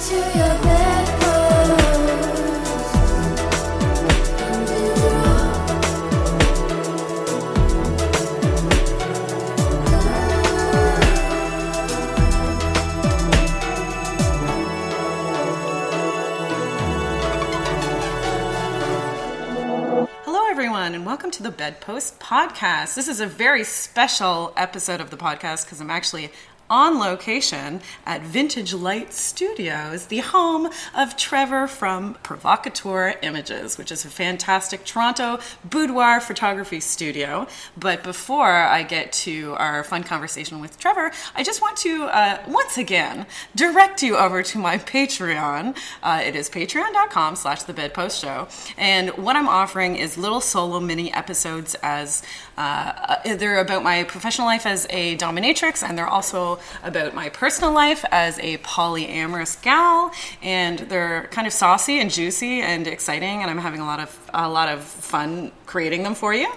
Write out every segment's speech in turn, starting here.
to your bedpost. Welcome to the Bedpost Podcast. This is a very special episode of the podcast because I'm actually on location at Vintage Light Studios, the home of Trevor from Provocateur Images, which is a fantastic Toronto boudoir photography studio. But before I get to our fun conversation with Trevor, I just want to uh, once again direct you over to my Patreon. Uh, it is patreon.com slash the bedpost show. And what I'm offering is little solo mini episodes as uh, they're about my professional life as a dominatrix, and they're also about my personal life as a polyamorous gal. And they're kind of saucy and juicy and exciting, and I'm having a lot of a lot of fun creating them for you.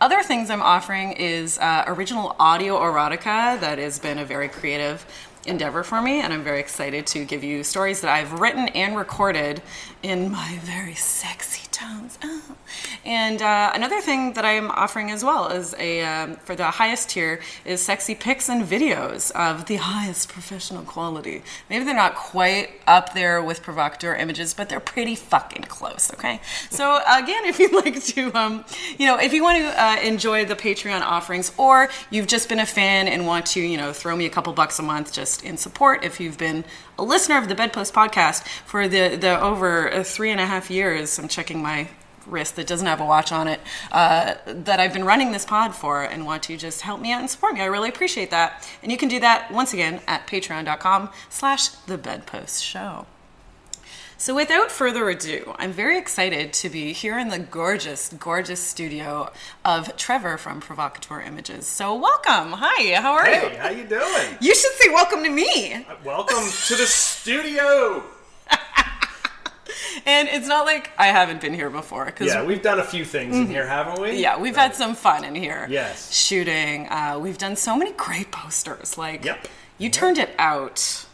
Other things I'm offering is uh, original audio erotica that has been a very creative endeavor for me, and I'm very excited to give you stories that I've written and recorded in my very sexy tones. Oh. And uh, another thing that I'm offering as well is a um, for the highest tier is sexy pics and videos of the highest professional quality. Maybe they're not quite up there with provocateur images, but they're pretty fucking close. Okay. So again, if you'd like to, um, you know, if you want to uh, enjoy the Patreon offerings, or you've just been a fan and want to, you know, throw me a couple bucks a month just in support, if you've been a listener of the Bedpost podcast for the the over three and a half years, I'm checking my wrist that doesn't have a watch on it uh, that I've been running this pod for and want to just help me out and support me. I really appreciate that. And you can do that once again at patreon.com slash the bedpost show. So without further ado, I'm very excited to be here in the gorgeous, gorgeous studio of Trevor from Provocateur Images. So welcome. Hi, how are you? Hey, how you doing? You should say welcome to me. Welcome to the studio. And it's not like I haven't been here before because Yeah, we've done a few things in here, haven't we? Mm-hmm. Yeah, we've had some fun in here. Yes. Shooting. Uh, we've done so many great posters. Like, Yep. you turned it out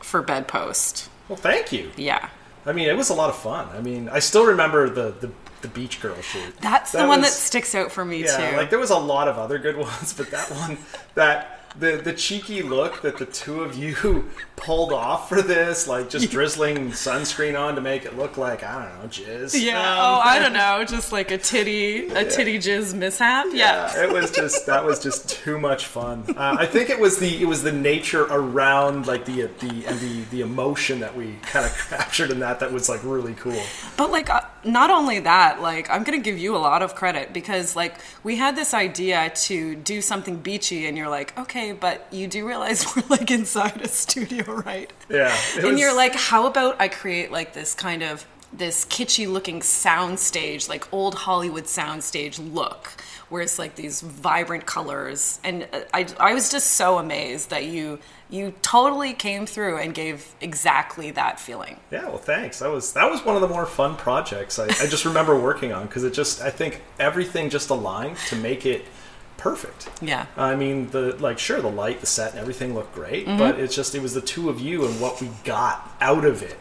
for Bedpost. Well, thank you. Yeah. I mean, it was a lot of fun. I mean, I still remember the the, the beach girl shoot. That's the That one was- that sticks out for me, Yeah, too. like there was a lot of other good ones, but that one, that the the cheeky look that the two of you pulled off for this, like just drizzling sunscreen on to make it look like I don't know jizz. yeah. Um, oh, I don't know. Just like a titty, a titty jizz mishap. Yeah. Yeah, it was just that was just too much fun. Uh, I think it was the it was the nature around like the the and the the emotion that we kind of captured in that that was like really cool. But like, uh, not only that, like, I'm gonna give you a lot of credit because like we had this idea to do something beachy, and you're like, okay, but you do realize we're like inside a studio, right? Yeah, and was- you're like, how about I create like this kind of this kitschy looking soundstage, like old Hollywood soundstage look, where it's like these vibrant colors. And uh, I, I was just so amazed that you you totally came through and gave exactly that feeling. Yeah, well, thanks. That was that was one of the more fun projects I, I just remember working on because it just I think everything just aligned to make it perfect. Yeah. I mean, the like sure the light, the set, and everything looked great, Mm-hmm. but it's just it was the two of you and what we got out of it.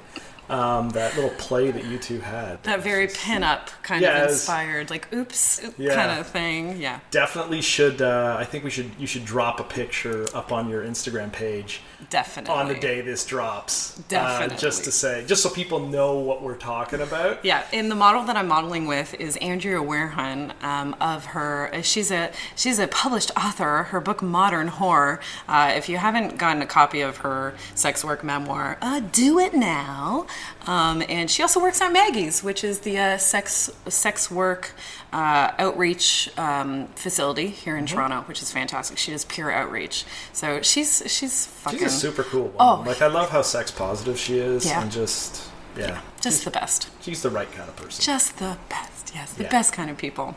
Um, that little play that you two had. That very pin-up kind of Yes. inspired, like oops Yeah. kind of thing. Yeah. definitely should. Uh, I think we should. You should drop a picture up on your Instagram page Definitely. on the day this drops. uh, just to say, just so people know what we're talking about. Yeah, and the model that I'm modeling with is Andrea Werhun um, of her. She's a she's a published author. Her book Modern Whore. Uh, if you haven't gotten a copy of her sex work memoir, uh, do it now. Um, and she also works at Maggie's, which is the uh, sex sex work uh, outreach um, facility here in Toronto, which is fantastic. She does pure outreach, so she's she's fucking She's a super cool one. Oh. Like I love how sex positive she is, Yeah. and just yeah, just the best. she's the right kind of person. Just the best, yes, the Yeah. best kind of people.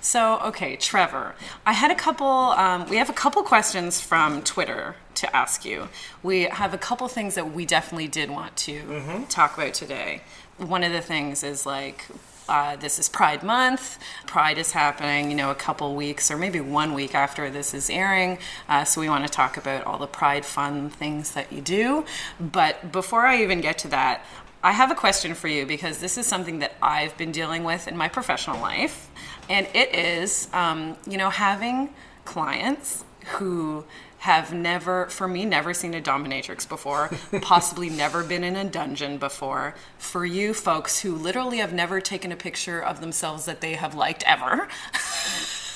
So, okay, Trevor, I had a couple, um, we have a couple questions from Twitter to ask you. We have a couple things that we definitely did want to Mm-hmm. talk about today. One of the things is like, uh, this is Pride Month. Pride is happening, you know, a couple weeks or maybe one week after this is airing. Uh, so we want to talk about all the Pride fun things that you do. But before I even get to that, I have a question for you because this is something that I've been dealing with in my professional life. And it is, um, you know, having clients who have never, for me, never seen a dominatrix before, possibly never been in a dungeon before. For you folks who literally have never taken a picture of themselves that they have liked ever.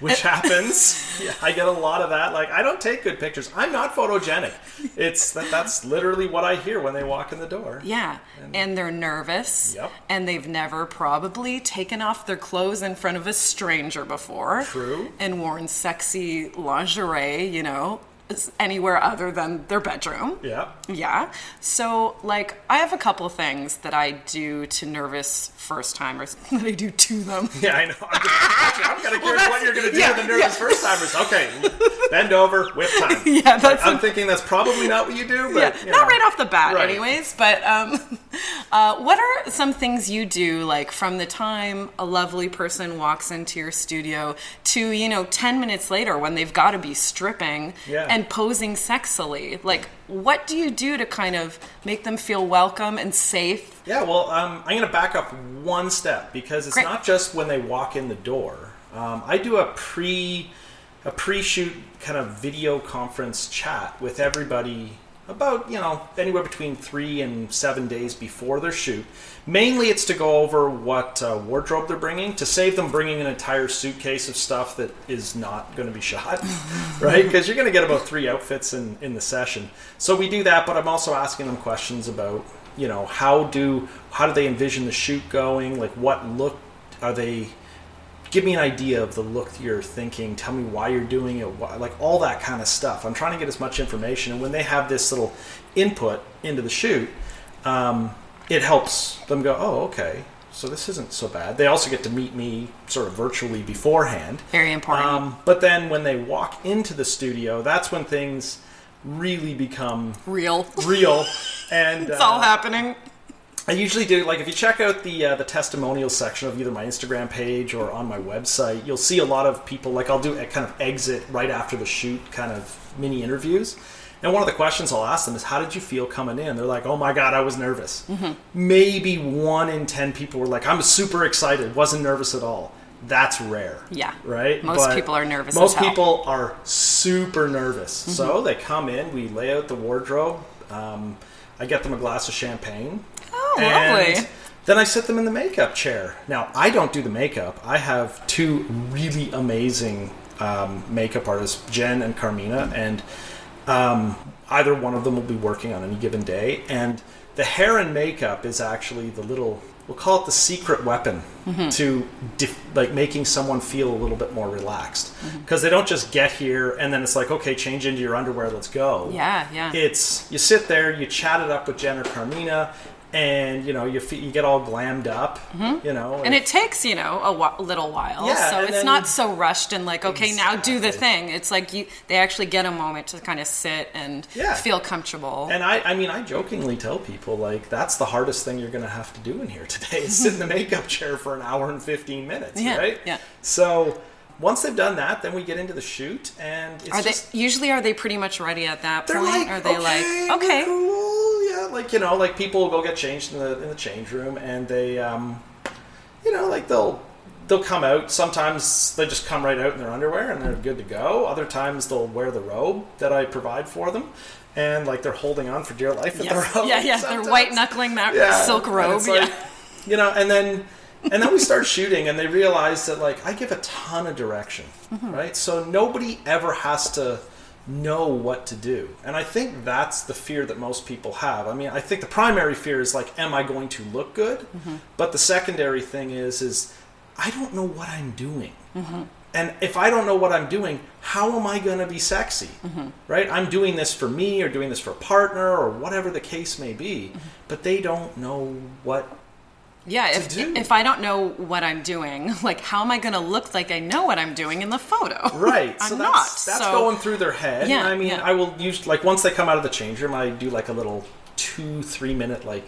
which happens. Yeah, I get a lot of that. Like, I don't take good pictures. I'm not photogenic. It's that. That's literally what I hear when they walk in the door. Yeah, and they're nervous. Yep. And they've never probably taken off their clothes in front of a stranger before. True. And worn sexy lingerie, you know, anywhere other than their bedroom. Yeah. Yeah. So, like, I have a couple things that I do to nervous first timers that I do to them. Yeah, I know. I'm, just, I'm kind of curious that's- what you're going to do yeah, to the nervous yeah. first timers. Okay, bend over, whip time. Yeah, that's I'm thinking that's probably not what you do, but yeah, you not right off the bat, Right. anyways. But um, uh, what are some things you do, like from the time a lovely person walks into your studio to you know ten minutes later when they've got to be stripping Yeah. And posing sexily? Like, what do you do to kind of make them feel welcome and safe? Yeah, well, um, I'm going to back up one step because it's Great. not just when they walk in the door. Um, I do a pre a pre-shoot kind of video conference chat with everybody about you know anywhere between three and seven days before their shoot. Mainly, it's to go over what uh, wardrobe they're bringing to save them bringing an entire suitcase of stuff that is not going to be shot, right? Because you're going to get about three outfits in in the session. So we do that, but I'm also asking them questions about you know how do how do they envision the shoot going like what look are they give me an idea of the look you're thinking tell me why you're doing it why, like all that kind of stuff i'm trying to get as much information and when they have this little input into the shoot um, it helps them go oh okay so this isn't so bad they also get to meet me sort of virtually beforehand Very important. um, but then when they walk into the studio that's when things really become Real. real and It's uh, all happening. I usually do like if you check out the uh, the testimonial section of either my Instagram page or on my website, you'll see a lot of people like I'll do a kind of exit right after the shoot kind of mini interviews. And one of the questions I'll ask them is, "How did you feel coming in?" They're like, "Oh my god, I was nervous." Maybe one in ten people were like, "I'm super excited, wasn't nervous at all." That's rare. Yeah. Right. Most people are nervous Most. Mm-hmm. people are super nervous. So they come in, we lay out the wardrobe. Um, I get them a glass of champagne. Oh, lovely. then I sit them in the makeup chair. Now, I don't do the makeup. I have two really amazing um, makeup artists, Jen and Carmina, and um, either one of them will be working on any given day. And the hair and makeup is actually the little, we'll call it the secret weapon Mm-hmm. to dif- like making someone feel a little bit more relaxed. Mm-hmm. Because they don't just get here and then it's like, okay, change into your underwear, let's go Yeah, yeah. it's you sit there, you chat it up with Jen or Carmina, and you know you fe- you get all glammed up, you know, Mm-hmm. and it takes you know a wh- little while Yeah, so it's then- not so rushed and like okay now do the thing it's like you they actually get a moment to kind of sit and Yeah. feel comfortable And I, I mean, I jokingly tell people like that's the hardest thing you're going to have to do in here today is sit in the makeup chair for an hour and fifteen minutes, Yeah, right? yeah. So once they've done that, then we get into the shoot, and it's are they just usually are they pretty much ready at that point like, are they okay, like okay cool, yeah, like you know, like people will go get changed in the in the change room, and they, um, you know, like they'll they'll come out. Sometimes they just come right out in their underwear and they're good to go. Other times they'll wear the robe that I provide for them, and like they're holding on for dear life with Yes. the robe. yeah yeah they're white knuckling that Yeah, silk robe like, yeah you know, and then and then we start shooting, and they realize that like I give a ton of direction, Mm-hmm. right? So nobody ever has to know what to do, and I think that's the fear that most people have. I mean, I think the primary fear is like, am I going to look good? Mm-hmm. But the secondary thing is, is I don't know what I'm doing. Mm-hmm. And if I don't know what I'm doing, how am I going to be sexy? Mm-hmm. Right? I'm doing this for me or doing this for a partner or whatever the case may be, Mm-hmm. but they don't know what yeah if, do. if i don't know what i'm doing like how am i going to look like i know what i'm doing in the photo Right. i'm so not that's, that's so going through their head. Yeah, I mean, yeah. I will use like once they come out of the change room, I do like a little two, three minute like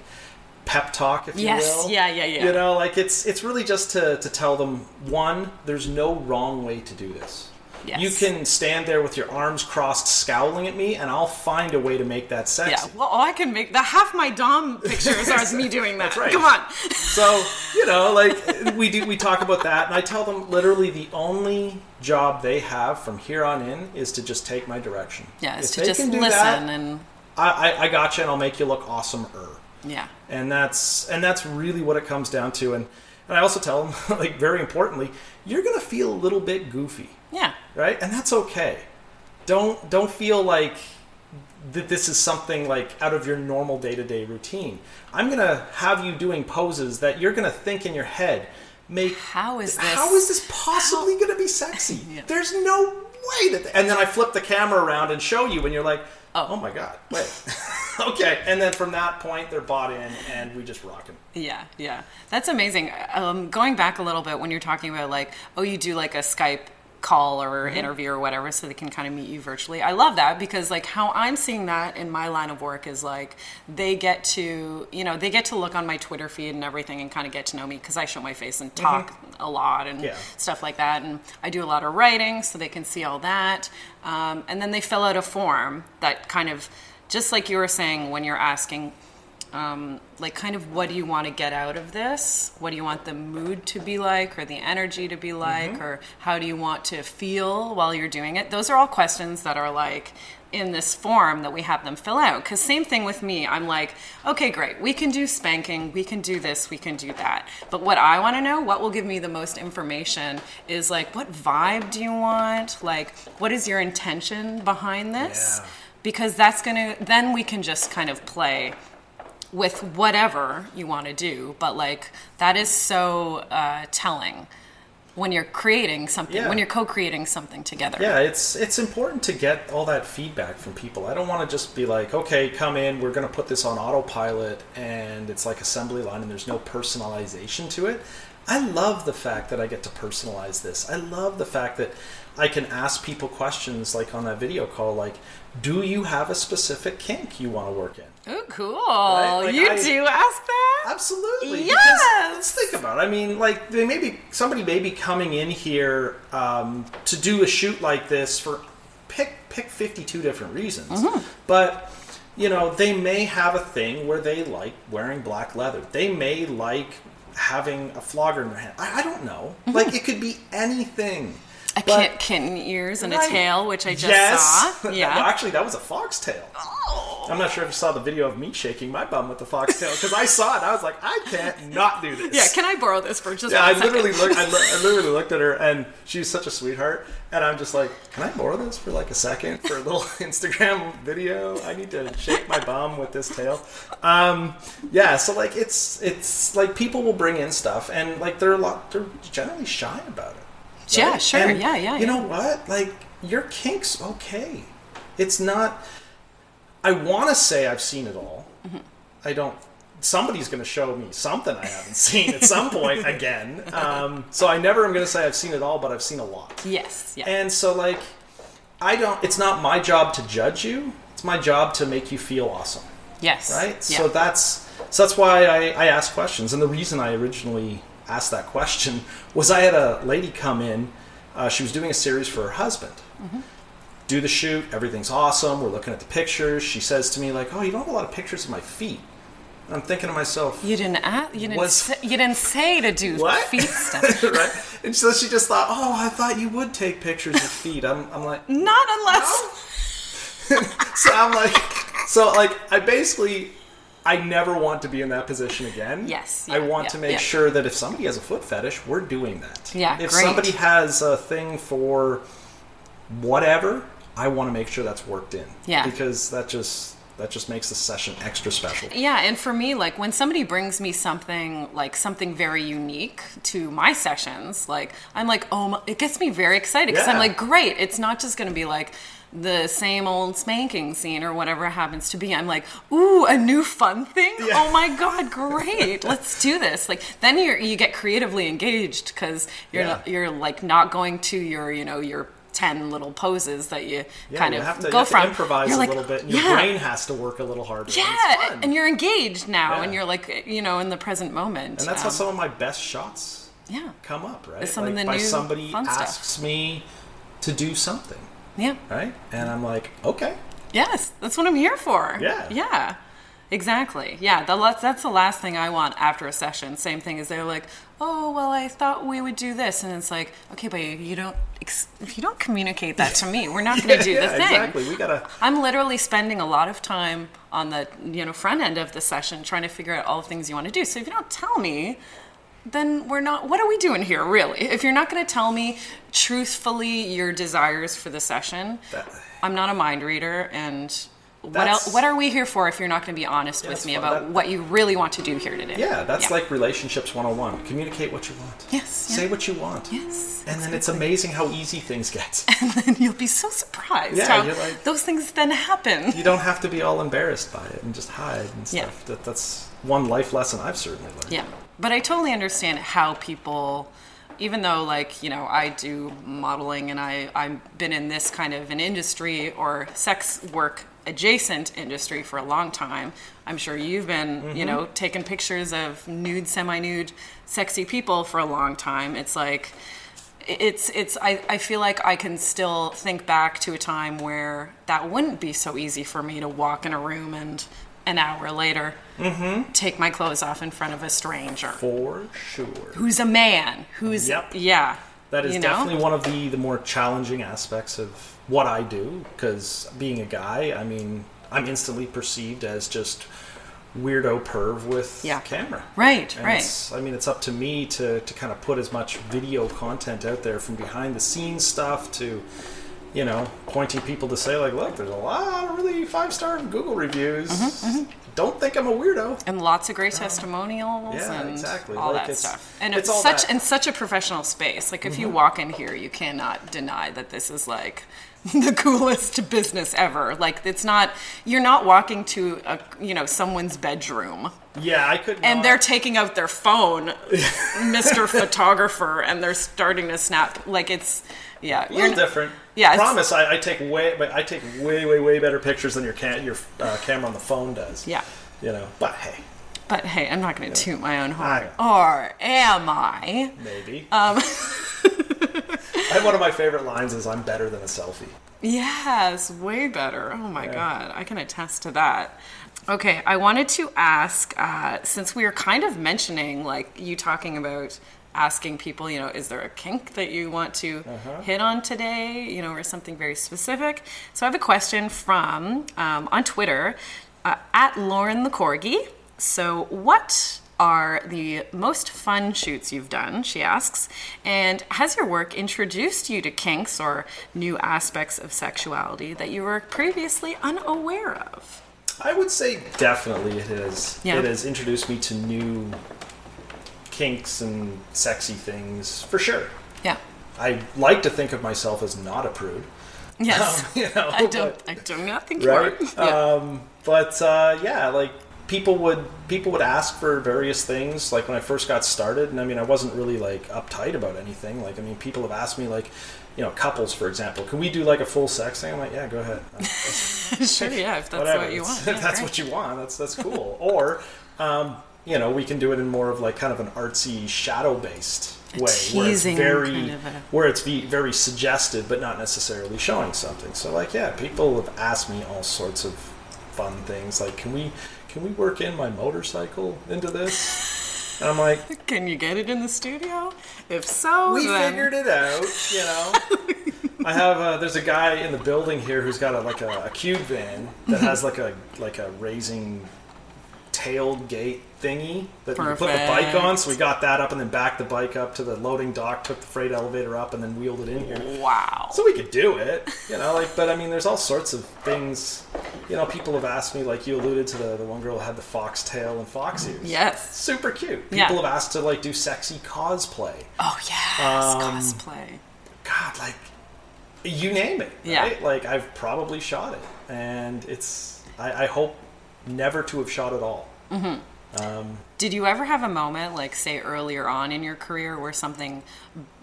pep talk, if Yes, you will. yeah, yeah, yeah. You know, like it's it's really just to to tell them one, there's no wrong way to do this. Yes. You can stand there with your arms crossed, scowling at me, and I'll find a way to make that sexy. Yeah, well, I can make the half my dom pictures are as me doing that. That's right. Come on. So you know, like we do, we talk about that, and I tell them literally the only job they have from here on in is to just take my direction. Yeah, If to just listen that, and I, I, I got you, and I'll make you look awesomer. yeah. and that's and that's really what it comes down to. And and I also tell them, like very importantly, you're gonna feel a little bit goofy, Yeah. right? And that's okay. Don't don't feel like that this is something like out of your normal day to day routine. I'm gonna have you doing poses that you're gonna think in your head make How is this- how is this possibly gonna be sexy? Yeah. There's no way that and then I flip the camera around and show you and you're like Oh. oh, my god wait okay and then from that point they're bought in and we just rock them. Yeah, yeah. That's amazing. Um, going back a little bit when you're talking about like, oh, you do like a Skype call or interview or whatever so they can kind of meet you virtually. I love that because like how I'm seeing that in my line of work is like they get to, you know, they get to look on my Twitter feed and everything and kind of get to know me because I show my face and talk a lot and Yeah. stuff like that. And I do a lot of writing so they can see all that. Um, and then they fill out a form that kind of, just like you were saying when you're asking um, like kind of what do you want to get out of this? What do you want the mood to be like or the energy to be like or how do you want to feel while you're doing it? Those are all questions that are like in this form that we have them fill out. Because same thing with me. I'm like okay great. We can do spanking. We can do this. We can do that. But what i want to know what will give me the most information is like what vibe do you want? Like what is your intention behind this? Yeah. because that's gonna then we can just kind of play with whatever you want to do but like that is so uh, telling when you're creating something Yeah. when you're co-creating something together Yeah, it's it's important to get all that feedback from people. I don't want to just be like, okay, come in, we're going to put this on autopilot, and it's like assembly line, and there's no personalization to it. I love the fact that I get to personalize this. I love the fact that I can ask people questions like on that video call, like, do you have a specific kink you want to work in? Oh cool Like, you I- do ask that Absolutely. Yes! Let's think about it. I mean, like they may be somebody may be coming in here um, to do a shoot like this for pick pick fifty two different reasons, Mm-hmm. but you know they may have a thing where they like wearing black leather. They may like having a flogger in their hand. I, I don't know. Like it could be anything. A But- kitten ears and a tail which i just yes. saw Well, yeah actually, that was a foxtail. Oh. I'm not sure if you saw the video of me shaking my bum with the foxtail because I saw it. I was like, I can't not do this. yeah can i borrow this for just Yeah, I second? literally looked. I, I literally looked at her, and she's such a sweetheart. And I'm just like, can I borrow this for like a second for a little Instagram video? I need to shake my bum with this tail. Um, yeah, so like it's it's like people will bring in stuff, and like they're a lot. They're generally shy about it. Yeah, sure. And Yeah, yeah, You yeah. know what? Like your kinks, okay. It's not. I want to say I've seen it all. Mm-hmm. I don't. Somebody's going to show me something I haven't seen at some point again. Um, so I never am going to say I've seen it all, but I've seen a lot. yes yeah And so, like, I don't. It's not my job to judge you. It's my job to make you feel awesome, yes right? yeah. So that's so that's why I, I ask questions. And the reason I originally asked that question was I had a lady come in. Uh, she was doing a series for her husband. Do the shoot. Everything's awesome. We're looking at the pictures. She says to me like, "Oh, you don't have a lot of pictures of my feet." And I'm thinking to myself, You didn't ask, you didn't Was- say, you didn't say to do What? feet stuff. right? And so she just thought, "Oh, I thought you would take pictures of feet." I'm, I'm like, Not unless so I'm like, so like, I basically, I never want to be in that position again. Yes, I want yeah, to make yeah. sure that if somebody has a foot fetish, we're doing that. Yeah, If great. somebody has a thing for whatever, I want to make sure that's worked in. Yeah. Because that just that just makes the session extra special. Yeah, and for me, like when somebody brings me something like something very unique to my sessions, like I'm like, oh, my, it gets me very excited because I'm like, great, it's not just going to be like the same old spanking scene or whatever it happens to be. I'm like, ooh, a new fun thing. Yeah. Oh my god, great! Let's do this. Like then you you get creatively engaged because you're Yeah. not, you're like not going to your you know your ten little poses that you Yeah, kind you of have to, you go to from. improvise You're a like, little bit, and your yeah, brain has to work a little harder. yeah, fun. and you're engaged now, and you're like, you know, in the present moment. And that's how Um, some of my best shots yeah, come up, right? some of the by new somebody fun stuff. asks me to do something, yeah. right? And I'm like, okay, Yes, that's what I'm here for. Yeah. Yeah. Exactly. Yeah, the, that's the last thing I want after a session. Same thing as they're like, "Oh, well, I thought we would do this," and it's like, "Okay, but you don't. Ex- if you don't communicate that to me, we're not going to do yeah, the thing." exactly. We gotta. I'm literally spending a lot of time on the you know front end of the session trying to figure out all the things you want to do. So if you don't tell me, then we're not. What are we doing here, really? If you're not going to tell me truthfully your desires for the session, That- I'm not a mind reader, and what else? What are we here for if you're not going to be honest Yeah, with me fine. about That- what you really want to do here today? Yeah, that's like relationships 101. Communicate what you want. Yes, Say what you want. Yes, And then it's amazing how easy things get. and then you'll be so surprised Yeah, you're like- those things then happen. you don't have to be all embarrassed by it and just hide and Yeah. stuff. That, that's one life lesson I've certainly learned. Yeah, but I totally understand how people, even though like you know I do modeling and I I've been in this kind of an industry or sex work adjacent industry for a long time. I'm sure you've been you mm-hmm. know taking pictures of nude, semi-nude, sexy people for a long time. It's like it's it's I, I feel like I can still think back to a time where that wouldn't be so easy for me to walk in a room and an hour later mm-hmm. take my clothes off in front of a stranger For sure. who's a man who's Yep. yeah That is you know? definitely one of the, the more challenging aspects of what I do because being a guy, I mean, I'm instantly perceived as just weirdo perv with Yeah. camera. Right, And right. I mean, it's up to me to, to kind of put as much video content out there from behind the scenes stuff to, you know, pointing people to say, like, look, there's a lot of really five star Google reviews. Mm-hmm, Don't think I'm a weirdo. and lots of great testimonials yeah, and exactly. all Like, that stuff and it's it's, such that. Mm-hmm. in such a professional space like if you walk in here you cannot deny that this is like the coolest business ever like it's not you're not walking to a you know someone's bedroom Yeah, I could. and not- they're taking out their phone, Mr. Photographer, and they're starting to snap. Like it's, yeah, A little different. Yeah, promise. I, I take way, but I take way, way, way better pictures than your can, your uh, camera on the phone does. Yeah, You know, but hey, but hey, I'm not going to toot my own horn, or am I? maybe. Um, I, one of my favorite lines is, "I'm better than a selfie." Yes, way better. Oh my god, I can attest to that. Okay, I wanted to ask, uh, since we were kind of mentioning, like you talking about asking people, you know, is there a kink that you want to hit on today, you know, or something very specific? So I have a question from um, on Twitter uh, at Lauren the Corgi. So, what are the most fun shoots you've done? She asks. And has your work introduced you to kinks or new aspects of sexuality that you were previously unaware of? I would say definitely it has. Yeah. It has introduced me to new kinks and sexy things for sure. Yeah. I like to think of myself as not a prude. Yes. you know, I don't. but- I do not think right? Yeah. Um, but uh, yeah, like people would people would ask for various things. Like when I first got started, and I mean, I wasn't really like uptight about anything. Like I mean, people have asked me like, you know, couples for example, can we do like a full sex thing? I'm like, yeah, go ahead. sure. Yeah. If that's Whatever. what you want. if that's what you want, that's that's cool. or um, you know, we can do it in more of like kind of an artsy shadow based way, where it's very kind of a- where it's ve- very suggested, but not necessarily showing something. So like, yeah, people have asked me all sorts of fun things. Like, can we can we work in my motorcycle into this? And I'm like, Can you get it in the studio? If so, we then figured it out, you know. I have uh, there's a guy in the building here who's got a, like a, a cube van that has like a like a raising tailgate thingy that you put the bike on. So we got that up and then backed the bike up to the loading dock, took the freight elevator up, and then wheeled it in here. Wow. So we could do it, you know. Like, but I mean, there's all sorts of things. You know, people have asked me, like you alluded to the the one girl who had the fox tail and fox ears. Yes. super cute. People Yeah. have asked to like do sexy cosplay. Oh yes. Um, cosplay. God, like you name it. Yeah. Right? Like I've probably shot it, and it's. I, I hope never to have shot it all. Did you ever have a moment, like say earlier on in your career, where something,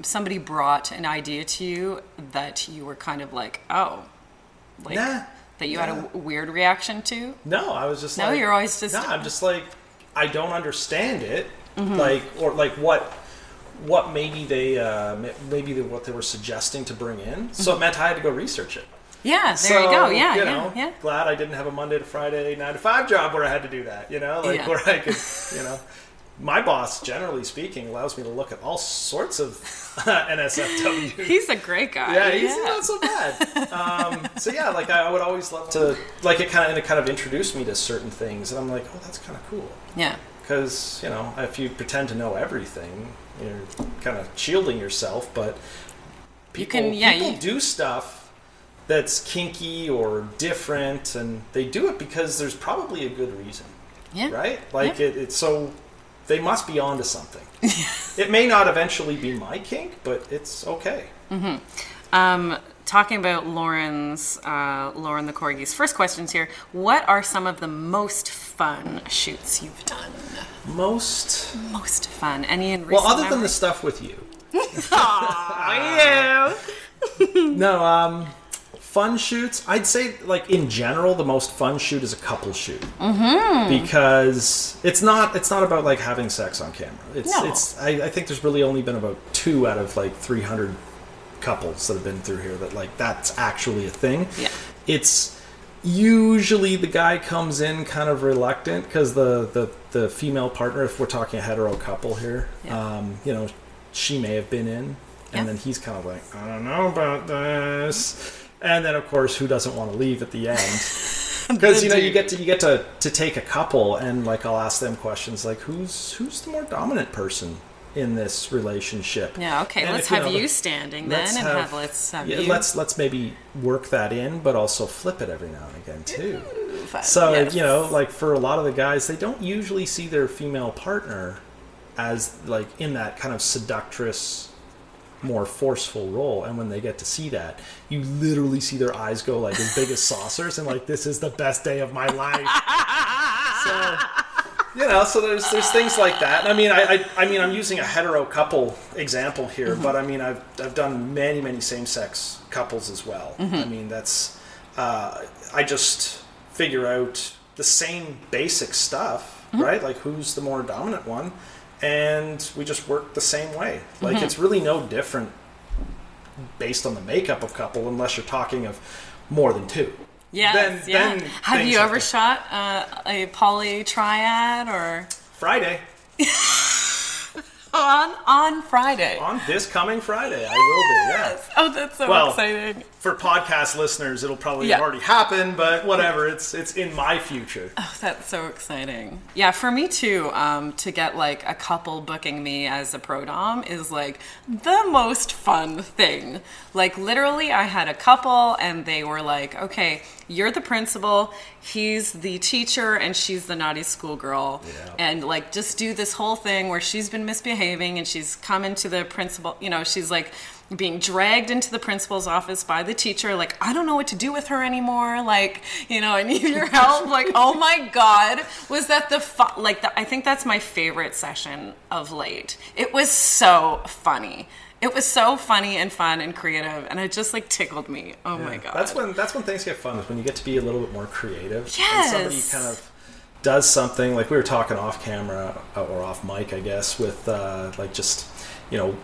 somebody brought an idea to you that you were kind of like, oh, like Nah, that you had a weird reaction to? No, I was just No, like, you're always just- No, I'm just like, I don't understand it. Mm-hmm. Like, or like what, what maybe they, uh, maybe what they were suggesting to bring in. So Mm-hmm. it meant I had to go research it. Yeah, there so, you go. Yeah, you know, yeah. Glad I didn't have a Monday to Friday nine to five job where I had to do that. You know, like Yeah. where I could, you know. My boss, generally speaking, allows me to look at all sorts of NSFW He's a great guy. yeah, he's not so bad. Um, so yeah, like I would always love to, like it kind of, and it kind of introduced me to certain things, and I'm like, oh, that's kind of cool. Yeah. Because you know, if you pretend to know everything, you're kind of shielding yourself. But people, can- yeah, people you- do stuff that's kinky or different, and they do it because there's probably a good reason, Yeah. right? Like Yeah. it, it's so they must be onto something. it may not eventually be my kink, but it's okay. Um, talking about Lauren's, uh, Lauren the Corgi's first questions here. What are some of the most fun shoots you've done? Most Most fun. Any in Well, other than memory? the stuff with you. Aw, you. No, um, fun shoots. I'd say, like in general, the most fun shoot is a couple shoot mm-hmm. because it's not it's not about like having sex on camera. It's No. it's. I, I think there's really only been about two out of like 300 couples that have been through here that like that's actually a thing. Yeah. It's usually the guy comes in kind of reluctant because the, the the female partner, if we're talking a hetero couple here, Yeah. um, you know, she may have been in, Yeah. and then he's kind of like, I don't know about this, and then of course, who doesn't want to leave at the end? Because you know you get to you get to to take a couple, and like I'll ask them questions like, who's who's the more dominant person in this relationship? Yeah. Okay. And let's if, you have know, you standing then, let's and have- have, let's have yeah, you. let's let's maybe work that in, but also flip it every now and again too. Fun. So Yes. you know, like for a lot of the guys, they don't usually see their female partner as like in that kind of seductress, more forceful role. And when they get to see that, you literally see their eyes go like as big as saucers, and like this is the best day of my life. so you know, so there's there's things like that. I mean, I, I I mean, I'm using a hetero couple example here, mm-hmm. but I mean, I've I've done many many same sex couples as well. Mm-hmm. I mean, that's uh, I just figure out the same basic stuff, mm-hmm. right? Like who's the more dominant one, and we just work the same way. Like it's really no different based on the makeup of couple, unless you're talking of more than two. Yes. Then- yeah. then have you ever shot uh, a poly triad or Friday on on Friday? on this coming Friday, I will be. Yeah. Oh, that's so Well, exciting. for podcast listeners, it'll probably Yeah. have already happened, but whatever. It's it's in my future. Oh, that's so exciting. Yeah, for me too, um, to get like a couple booking me as a pro dom is like the most fun thing. Like literally I had a couple and they were like, "Okay, you're the principal, he's the teacher and she's the naughty schoolgirl." Yeah. And like just do this whole thing where she's been misbehaving and she's coming to the principal, you know, she's like being dragged into the principal's office by the teacher. Like i don't know what to do with her anymore. Like you know i need your help. Like oh my god. Was that the fu- like the, i think that's my favorite session of late. It was so funny it was so funny and fun and creative and it just like tickled me oh my god That's when that's when things get fun. Is when you get to be a little bit more creative. And Yes. somebody kind of does something like we were talking off camera uh, or off mic, I guess, with uh, like just you know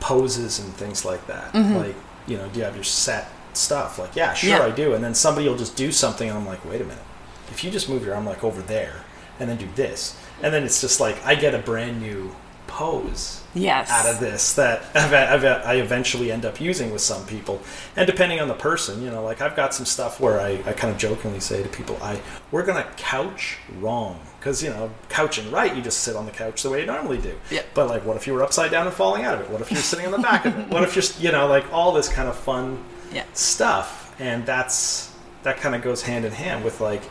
poses and things like that. Mm-hmm. Like you know, do you have your set stuff? Like yeah, sure Yeah. I do. And then somebody will just do something, and I'm like, wait a minute. If you just move your arm like over there and then do this, and then it's just like I get a brand new pose yes out of this that I eventually end up using with some people. And depending on the person, you know, like I've got some stuff where I, I kind of jokingly say to people, I we're gonna couch wrong because you know couching right, you just sit on the couch the way you normally do. Yeah. But like, what if you were upside down and falling out of it? What if you're sitting on the back of it? What if you're you know like all this kind of fun yeah stuff, and that's that kind of goes hand in hand with like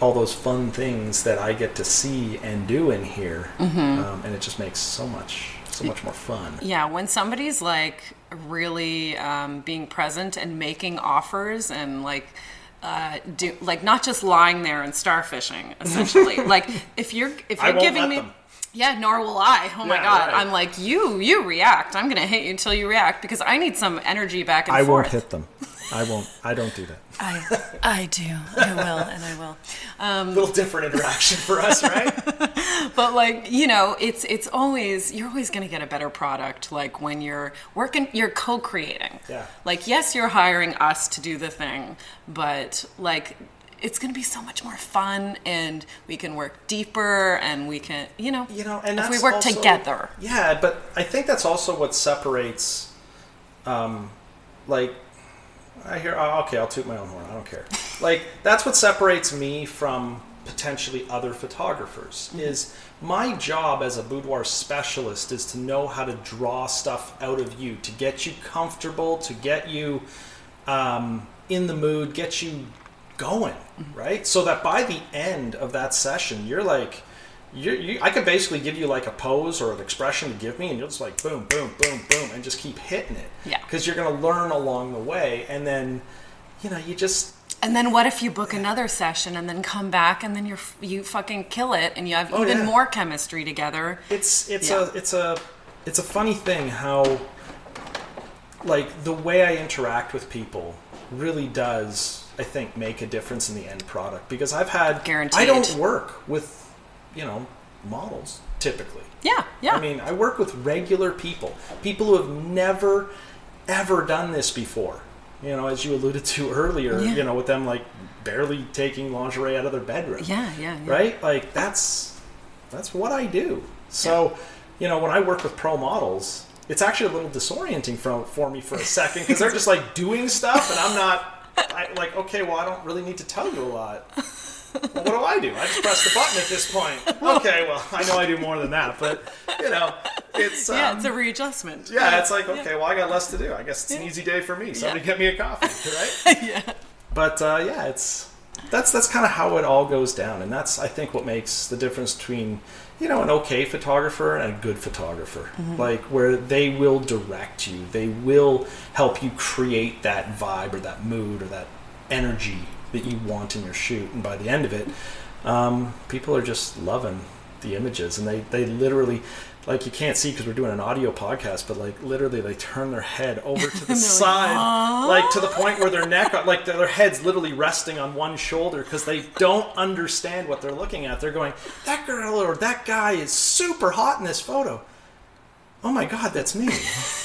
all those fun things that I get to see and do in here, Mm-hmm. um, and it just makes so much so much more fun. Yeah, when somebody's like really um, being present and making offers and like uh, do like not just lying there and starfishing essentially like if you're if you're giving me them. yeah nor will i oh my god right. i'm like you you react i'm gonna hit you until you react because i need some energy back and I forth won't hit them. I won't. I don't do that. I, I do. I will, and I will. A little different interaction for us, right? But like you know, it's it's always you're always going to get a better product. Like when you're working, you're co-creating. Yeah. Like yes, you're hiring us to do the thing, but like it's going to be so much more fun, and we can work deeper, and we can you know you know, and if we work also- together. Yeah, but I think that's also what separates, um, like, I hear. Oh, okay, I'll toot my own horn. I don't care. Like that's what separates me from potentially other photographers. Mm-hmm. Is my job as a boudoir specialist is to know how to draw stuff out of you, to get you comfortable, to get you um, in the mood, get you going, Mm-hmm. right? So that by the end of that session, you're like, you're, you, I could basically give you like a pose or an expression to give me, and you're just like boom, boom, boom, boom, and just keep hitting it. Yeah. Because you're going to learn along the way, and then, you know, you just And then what if you book another session and then come back and then you're you fucking kill it and you have Oh, even yeah. more chemistry together. it's it's Yeah. a it's a it's a funny thing how like the way I interact with people really does I think make a difference in the end product because I've had Guaranteed. I don't work with you know models typically. Yeah, yeah. I mean, I work with regular people, people who have never ever done this before. You know, as you alluded to earlier, Yeah. you know, with them like barely taking lingerie out of their bedroom yeah, yeah, yeah. right? Like that's that's what I do. So, you know, when I work with pro models, it's actually a little disorienting for, for me for a second because they're just like doing stuff, and I'm not I, like, okay, well, I don't really need to tell you a lot. Well, what do I do? I just press the button at this point. Okay, well, I know I do more than that, but you know, it's um, Yeah, it's a readjustment. yeah, it's like okay, well, I got less to do. I guess it's an easy day for me. Somebody Yeah. get me a coffee, right? yeah. But uh, yeah, it's that's that's kind of how it all goes down, and that's I think what makes the difference between you know an okay photographer and a good photographer. Like where they will direct you, they will help you create that vibe or that mood or that energy that you want in your shoot, and by the end of it, um, people are just loving the images, and they they literally. Like you can't see because we're doing an audio podcast, but like literally, they turn their head over to the like, side, like to the point where their neck, like their head's literally resting on one shoulder because they don't understand what they're looking at. They're going, "That girl or that guy is super hot in this photo." Oh my god, that's me.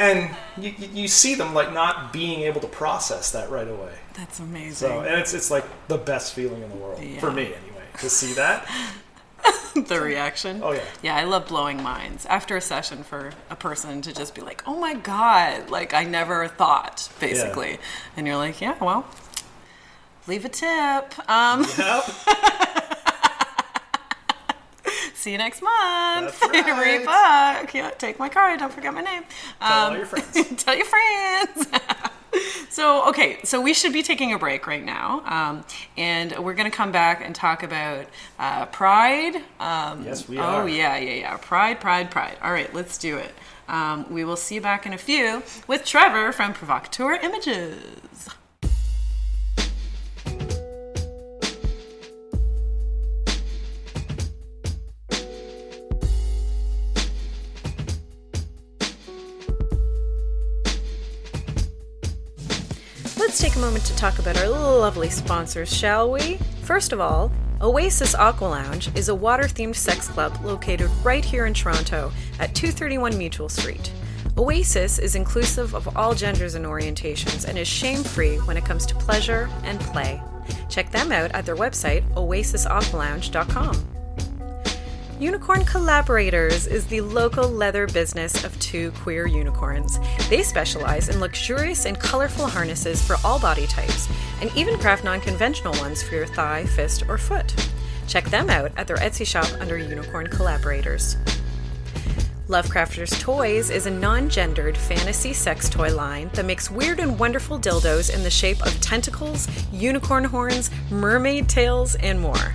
and you, you see them like not being able to process that right away. That's amazing. So, and it's it's like the best feeling in the world Yeah. for me anyway to see that. the reaction. Oh, yeah. Yeah, I love blowing minds after a session for a person to just be like, "Oh my god!" Like I never thought, basically. And you're like, "Yeah, well, leave a tip. Um, Yep. see you next month. That's right. Yeah, take my card. Don't forget my name. Tell all Um, your friends. tell your friends. so, okay, so we should be taking a break right now. Um, and we're going to come back and talk about uh, pride. Um, Yes, we oh, are. yeah, yeah, yeah. Pride, pride, pride. All right, let's do it. Um, we will see you back in a few with Trevor from Provocateur Images. Let's take a moment to talk about our lovely sponsors, shall we? First of all, Oasis Aqua Lounge is a water themed sex club located right here in Toronto at 231 Mutual Street. Oasis is inclusive of all genders and orientations and is shame free when it comes to pleasure and play. Check them out at their website, oasisaqualounge.com. Unicorn Collaborators is the local leather business of two queer unicorns. They specialize in luxurious and colorful harnesses for all body types, and even craft non conventional ones for your thigh, fist, or foot. Check them out at their Etsy shop under Unicorn Collaborators. Lovecrafters Toys is a non gendered fantasy sex toy line that makes weird and wonderful dildos in the shape of tentacles, unicorn horns, mermaid tails, and more.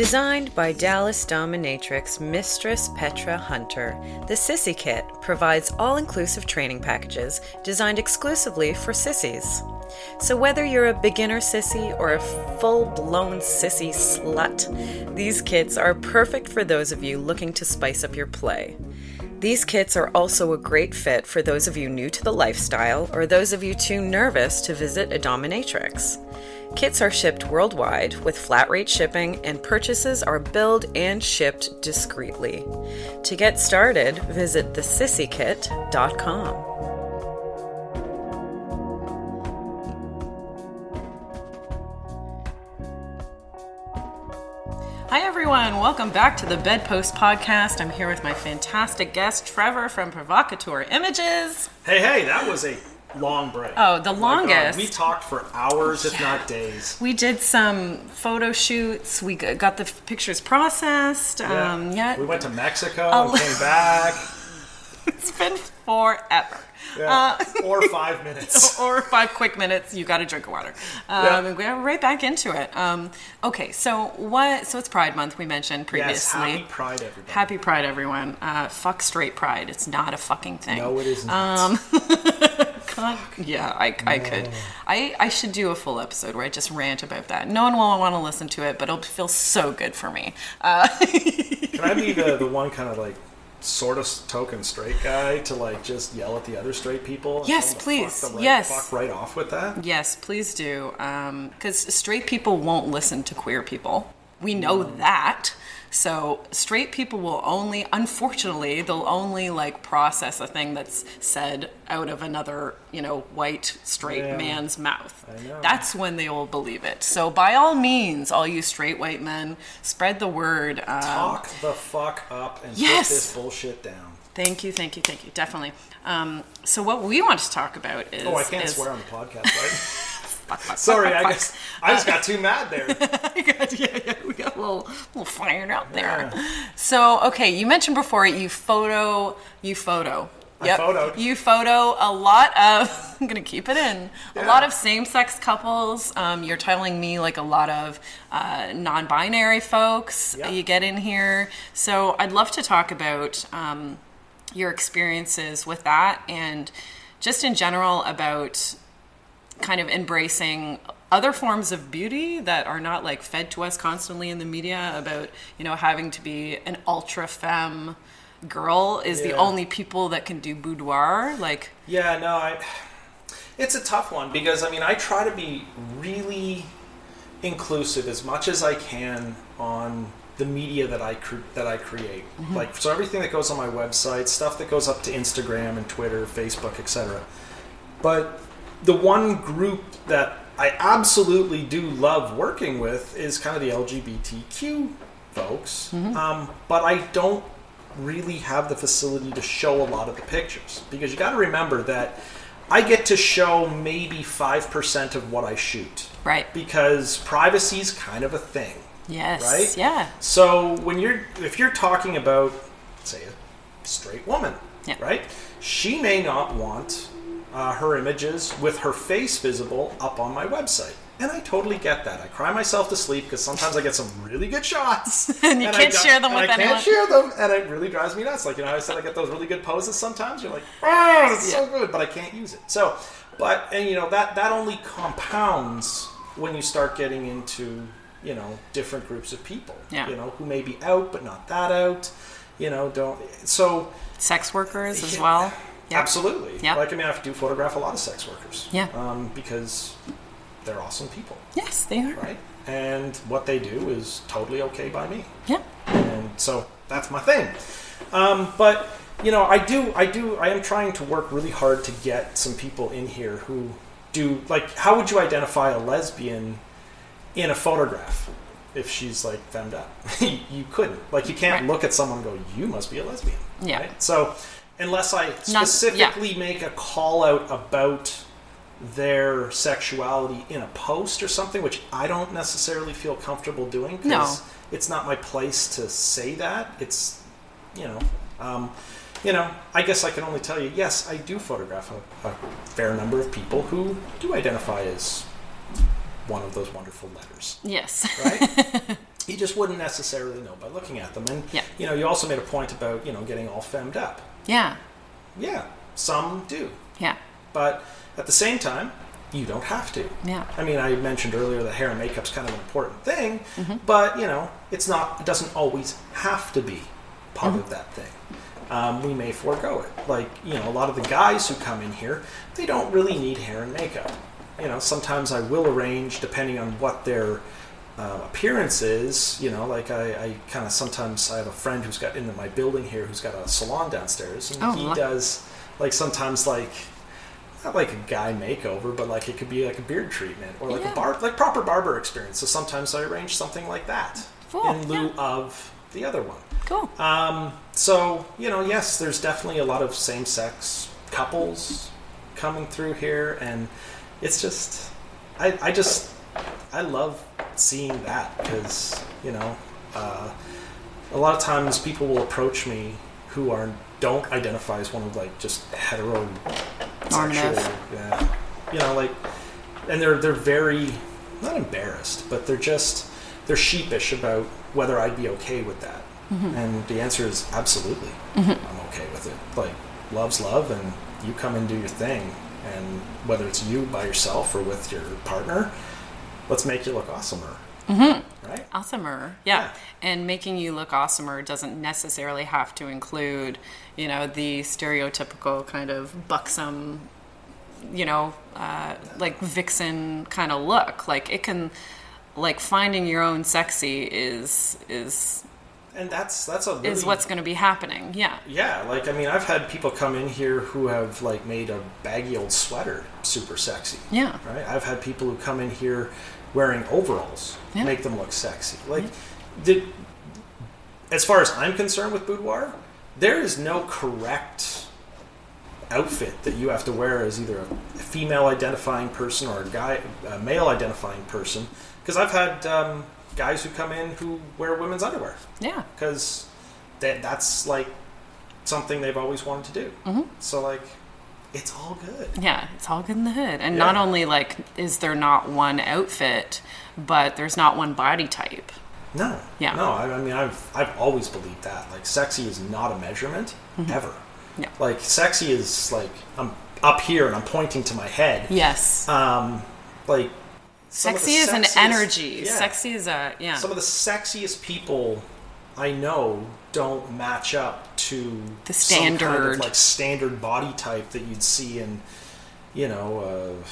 Designed by Dallas dominatrix Mistress Petra Hunter, the Sissy Kit provides all inclusive training packages designed exclusively for sissies. So, whether you're a beginner sissy or a full blown sissy slut, these kits are perfect for those of you looking to spice up your play. These kits are also a great fit for those of you new to the lifestyle or those of you too nervous to visit a dominatrix. Kits are shipped worldwide with flat rate shipping, and purchases are billed and shipped discreetly. To get started, visit thesissykit.com. Hi, everyone. Welcome back to the Bedpost Podcast. I'm here with my fantastic guest, Trevor from Provocateur Images. Hey, hey, that was a long break. Oh, the God, longest. we talked for hours, if not days. We did some photo shoots. We got the pictures processed. Um, yeah, We went to Mexico and came back. it's been forever. Yeah. Uh, or five minutes. or five quick minutes, you got to drink of water. Um, Yeah. we're right back into it. Um, okay, so what? So it's Pride Month. We mentioned previously. Yes, happy Pride, everybody. Happy Pride, everyone. Uh, fuck straight Pride. It's not a fucking thing. No, it isn't. Um, God, yeah, I, I could. I, I should do a full episode where I just rant about that. No one will want to listen to it, but it'll feel so good for me. Uh, Can I be the, the one kind of like sort of token straight guy to like just yell at the other straight people? Yes, tell them to please. Fuck right, Yes. Fuck right off with that. yes, please do. Because straight people won't listen to queer people. We know that. So straight people will only, unfortunately, they'll only like process a thing that's said out of another, you know, white straight Yeah. man's mouth. I know. That's when they will believe it. So by all means, all you straight white men, spread the word. Um, Talk the fuck up and Yes. put this bullshit down. Thank you, thank you, thank you. Definitely. Um, so what we want to talk about is. Oh, I can't is- swear on the podcast, right? Fuck, fuck, Sorry, fuck, I guess I just got too mad there. yeah, yeah, we got a little, little fired out there. So, okay, you mentioned before you photo, you photo. I photoed. You photo a lot of. I'm gonna keep it in. A lot of same-sex couples. Um, you're telling me like a lot of uh, non-binary folks. Yeah. You get in here. So I'd love to talk about um, your experiences with that and just in general about kind of embracing other forms of beauty that are not like fed to us constantly in the media about you know having to be an ultra femme girl is the only people that can do boudoir like Yeah, no, I. It's a tough one because I mean I try to be really inclusive as much as I can on the media that I cre- that I create. Mm-hmm. Like so everything that goes on my website, stuff that goes up to Instagram and Twitter, Facebook, etc. But the one group that I absolutely do love working with is kind of the LGBTQ folks. Um, but I don't really have the facility to show a lot of the pictures because you got to remember that I get to show maybe 5% of what I shoot. Right. Because privacy is kind of a thing. yes Right? yeah So when you're if you're talking about say a straight woman, Yeah. right? She may not want uh, her images with her face visible up on my website. And I totally get that. I cry myself to sleep because sometimes I get some really good shots, And you I can't share them and with I anyone. can't share them, and it really drives me nuts. Like you know, I said I get those really good poses sometimes. You're like, oh, it's so good, but I can't use it. So, but and you know that that only compounds when you start getting into you know different groups of people. Yeah. You know who may be out but not that out. You know, don't so sex workers as Yeah. well yeah absolutely. Yeah. Like I mean, I do photograph a lot of sex workers. Yeah. Um, because they're awesome people, yes they are right? And what they do is totally okay by me yeah and so that's my thing. Um, but you know, I do, I do, I am trying to work really hard to get some people in here who do like. How would you identify a lesbian in a photograph if she's like femmed up? you couldn't. Like, you can't Right. look at someone and go, "You must be a lesbian." Yeah. Right? So, unless I specifically make a call out about their sexuality in a post or something, which I don't necessarily feel comfortable doing because No. it's not my place to say that. It's, you know, um, you know, I guess I can only tell you, yes, I do photograph a, a fair number of people who do identify as one of those wonderful letters Yes. right? you just wouldn't necessarily know by looking at them. And Yeah. you know, you also made a point about you know getting all femmed up. yeah. Yeah, some do, Yeah. but at the same time, you don't have to. Yeah. I mean, I mentioned earlier that hair and makeup's kind of an important thing, Mm-hmm. but you know, it's not. It doesn't always have to be part Mm-hmm. of that thing. Um, we may forego it. Like you know, a lot of the guys who come in here, they don't really need hair and makeup. You know, sometimes I will arrange depending on what their uh, appearance is. You know, like I, I kind of sometimes I have a friend who's got into my building here who's got a salon downstairs, and Oh, he does like sometimes like not like a guy makeover, but like it could be like a beard treatment or like Yeah. a bar, like proper barber experience. So sometimes I arrange something like that Cool, in lieu yeah. of the other one. Cool. Um, so you know, yes, there's definitely a lot of same-sex couples coming through here, and it's just, I, I just, I love seeing that because you know, uh, a lot of times people will approach me who are don't identify as one of like just hetero sexual, yeah, you know, like, and they're they're very not embarrassed, but they're just they're sheepish about whether I'd be okay with that. And the answer is absolutely, I'm okay with it. Like, love's love, and you come and do your thing, and whether it's you by yourself or with your partner, let's make you look awesomer. Mm-hmm. Right? Awesomer, yeah. Yeah. And making you look awesomer doesn't necessarily have to include, you know, the stereotypical kind of buxom, you know, uh, like vixen kind of look. Like it can, like finding your own sexy is is And that's that's a really, is what's going to be happening. Yeah. Yeah, like I mean, I've had people come in here who have like made a baggy old sweater super sexy. Yeah. Right. I've had people who come in here wearing overalls Yeah. make them look sexy. Like, did as far as I'm concerned with boudoir, there is no correct outfit that you have to wear as either a female identifying person or a guy, a male identifying person. Because I've had um, guys who come in who wear women's underwear Yeah. because that that's like something they've always wanted to do. Mm-hmm. So like, it's all good. Yeah, it's all good in the hood. And not only like is there not one outfit, but there's not one body type. No, Yeah. no. I, I mean, I've I've always believed that. Like, sexy is not a measurement ever. Mm-hmm. Yeah. Like, sexy is like I'm up here and I'm pointing to my head. Yes. Um, like some of the Sexy is an energy. yeah. Sexy is a yeah. Some of the sexiest people I know don't match up to The some kind standard. of like standard body type that you'd see in, you know, uh,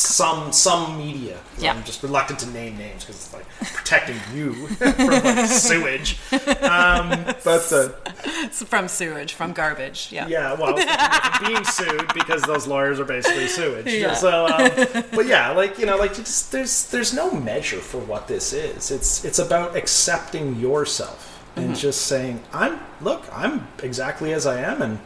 some some media. 'Cause Yeah. I'm just reluctant to name names because it's like protecting you from like sewage. Um, but uh, It's from sewage, from garbage. Yeah. yeah, well, I was being sued because those lawyers are basically sewage. Yeah. So, um, but yeah, like you know, like you just there's there's no measure for what this is. It's it's about accepting yourself Mm-hmm. and just saying, I'm look, I'm exactly as I am, and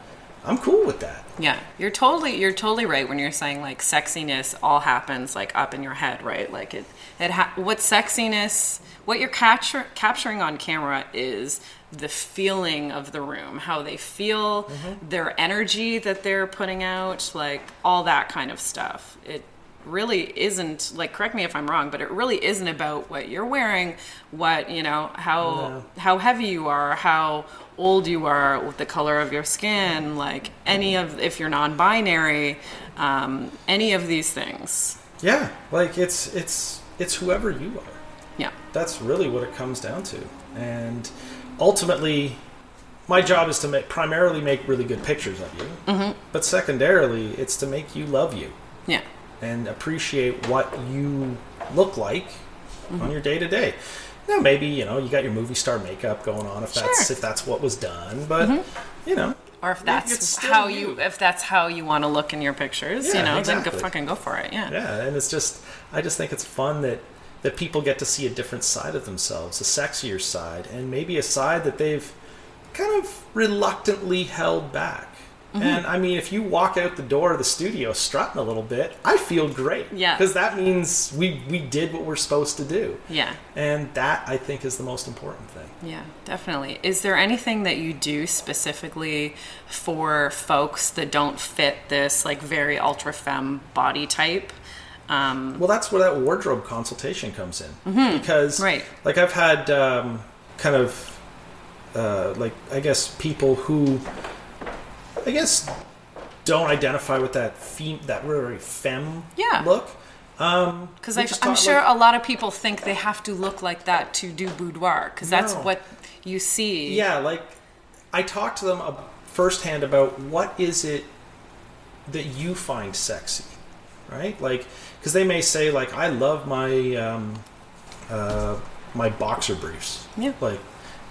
I'm cool with that. Yeah, you're totally you're totally right when you're saying like sexiness all happens like up in your head, right? Like it it ha- what sexiness what you're capture, capturing on camera is the feeling of the room, how they feel, mm-hmm. their energy that they're putting out, like all that kind of stuff. It really isn't like correct me if I'm wrong, but it really isn't about what you're wearing, what, you know, how how heavy you are, how old you are, with the color of your skin, like any of if you're non-binary, um, any of these things. Yeah, like it's it's it's whoever you are. Yeah. That's really what it comes down to, and ultimately. My job is to make, primarily make really good pictures of you, Mm-hmm. but secondarily, it's to make you love you. Yeah. and appreciate what you look like Mm-hmm. on your day to day. Now, maybe you know you got your movie star makeup going on if that's Sure. Mm-hmm. if that's what was done, but you know, Or if that's how you if that's how you want to look in your pictures, you Yeah, know, then go fucking go for it. Yeah. yeah, and it's just I just think it's fun that that people get to see a different side of themselves, a sexier side, and maybe a side that they've kind of reluctantly held back. Mm-hmm. And I mean, if you walk out the door of the studio strutting a little bit, I feel great. Yeah. Because that means we, we did what we're supposed to do. Yeah. And that, I think, is the most important thing. Yeah, definitely. Is there anything that you do specifically for folks that don't fit this like very ultra femme body type? Um, Well, that's where that wardrobe consultation comes in. Because, Mm-hmm. Right. like, I've had um, kind of, uh, like, I guess people who, I guess, don't identify with that fem- that very fem Yeah. look. Because We I'm sure like- a lot of people think they have to look like that to do boudoir, because that's No. what you see. Yeah, like I talk to them firsthand about what is it that you find sexy, right? Like, because they may say like, I love my um, uh, my boxer briefs, Yeah. like,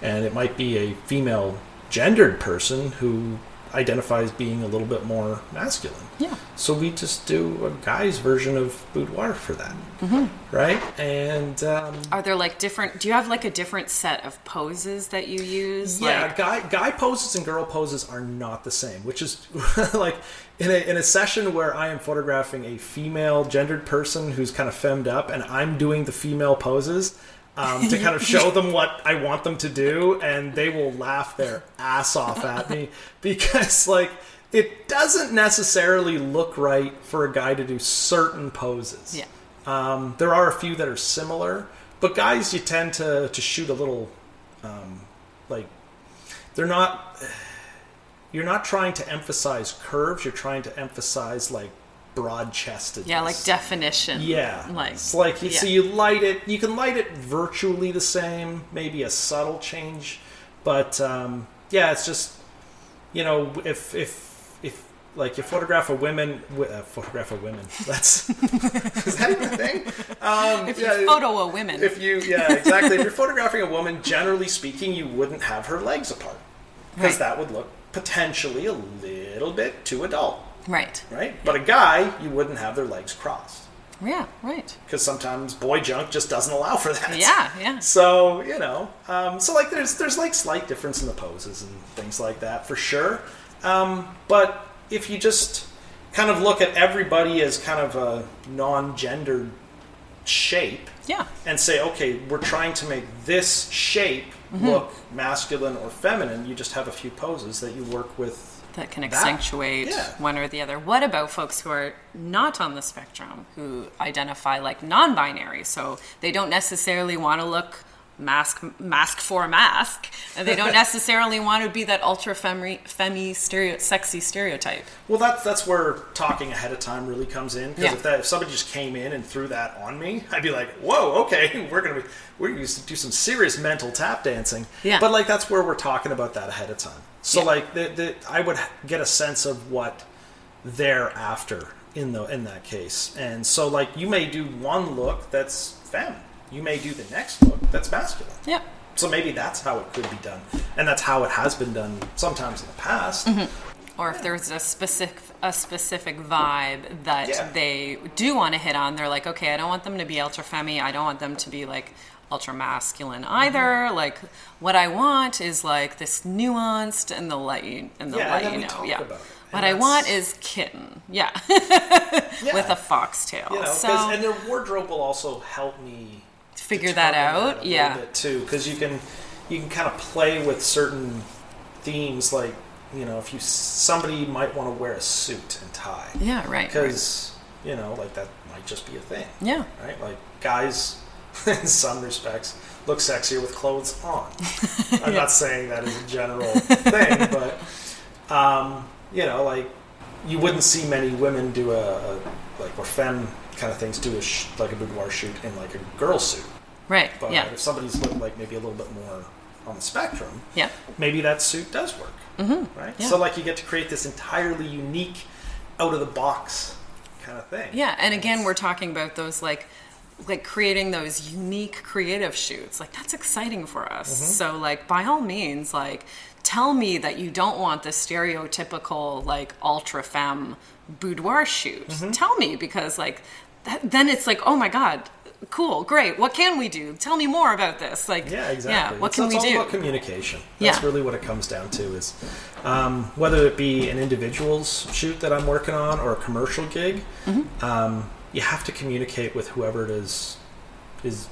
and it might be a female gendered person who identifies being a little bit more masculine. Yeah. So we just do a guy's version of boudoir for that, Mm-hmm. right? And um, Are there like different? Do you have like a different set of poses that you use? Yeah, Like, guy guy poses and girl poses are not the same, which is like in a in a session where I am photographing a female gendered person who's kind of femmed up, and I'm doing the female poses. Um, to kind of show them what I want them to do, and they will laugh their ass off at me because, like, it doesn't necessarily look right for a guy to do certain poses. yeah. Um, there are a few that are similar, but guys, you tend to, to shoot a little, um, like, they're not. You're not trying to emphasize curves. You're trying to emphasize like broad chested. Yeah, like definition. Yeah, Like it's like yeah. so you light it. You can light it virtually the same, maybe a subtle change, but um, yeah, it's just you know if if if like you photograph a women uh, photograph a women. That's is that even a thing? Um, If you yeah, photo a women. if you yeah exactly if you're photographing a woman generally speaking you wouldn't have her legs apart because Right. that would look potentially a little bit too adult right. right but a guy you wouldn't have their legs crossed Yeah. Right. because sometimes boy junk just doesn't allow for that Yeah. Yeah. so you know um, so like there's there's like slight difference in the poses and things like that for sure um, but if you just kind of look at everybody as kind of a non-gendered shape Yeah. and say, okay, we're trying to make this shape Mm-hmm. look masculine or feminine, you just have a few poses that you work with. That can That- accentuate yeah. one or the other. What about folks who are not on the spectrum, who identify like non-binary? So they don't necessarily want to look mask mask for a mask, and they don't necessarily want to be that ultra femi, femi stereo, sexy stereotype. Well, that's that's where talking ahead of time really comes in. Because Yeah. if that if somebody just came in and threw that on me, I'd be like, whoa, okay, we're gonna be we're gonna do some serious mental tap dancing. Yeah. But like that's where we're talking about that ahead of time. So Yeah. like the, the I would get a sense of what they're after in the in that case, and so like you may do one look that's femme. You may do the next look that's masculine. Yeah. So maybe that's how it could be done, and that's how it has been done sometimes in the past. or if there's a specific a specific vibe that Yeah. they do want to hit on they're like okay i don't want them to be ultra femi i don't want them to be like ultra masculine either Mm-hmm. like what i want is like this nuanced and they'll let you and they'll Yeah, let and you know yeah what i want is kitten yeah Yeah. with a foxtail You know, so and their wardrobe will also help me figure that out a yeah bit too, because you can you can kind of play with certain themes, like you know, if you somebody might want to wear a suit and tie, yeah right, right because you know, like that might just be a thing, yeah right? Like guys, in some respects, look sexier with clothes on. I'm not saying that is a general thing, but um, you know, like you wouldn't see many women do a, a like or femme kind of things do a sh- like a boudoir shoot in like a girl suit. Right But yeah if somebody's looking like maybe a little bit more on the spectrum, yeah maybe that suit does work, mm-hmm. right? Yeah. So like you get to create this entirely unique, out of the box kind of thing. Yeah, and again, we're talking about those like like creating those unique creative shoots. Like that's exciting for us. Mm-hmm. So like by all means, like tell me that you don't want the stereotypical like ultra femme boudoir shoot. Mm-hmm. Tell me because like that, then it's like oh my god. Cool, great. What can we do? Tell me more about this. Like, Yeah, exactly. Yeah, what it's, can it's we all do? about communication. That's Yeah. really what it comes down to. Is um, whether it be an individual's shoot that I'm working on or a commercial gig, Mm-hmm. um, you have to communicate with whoever it is is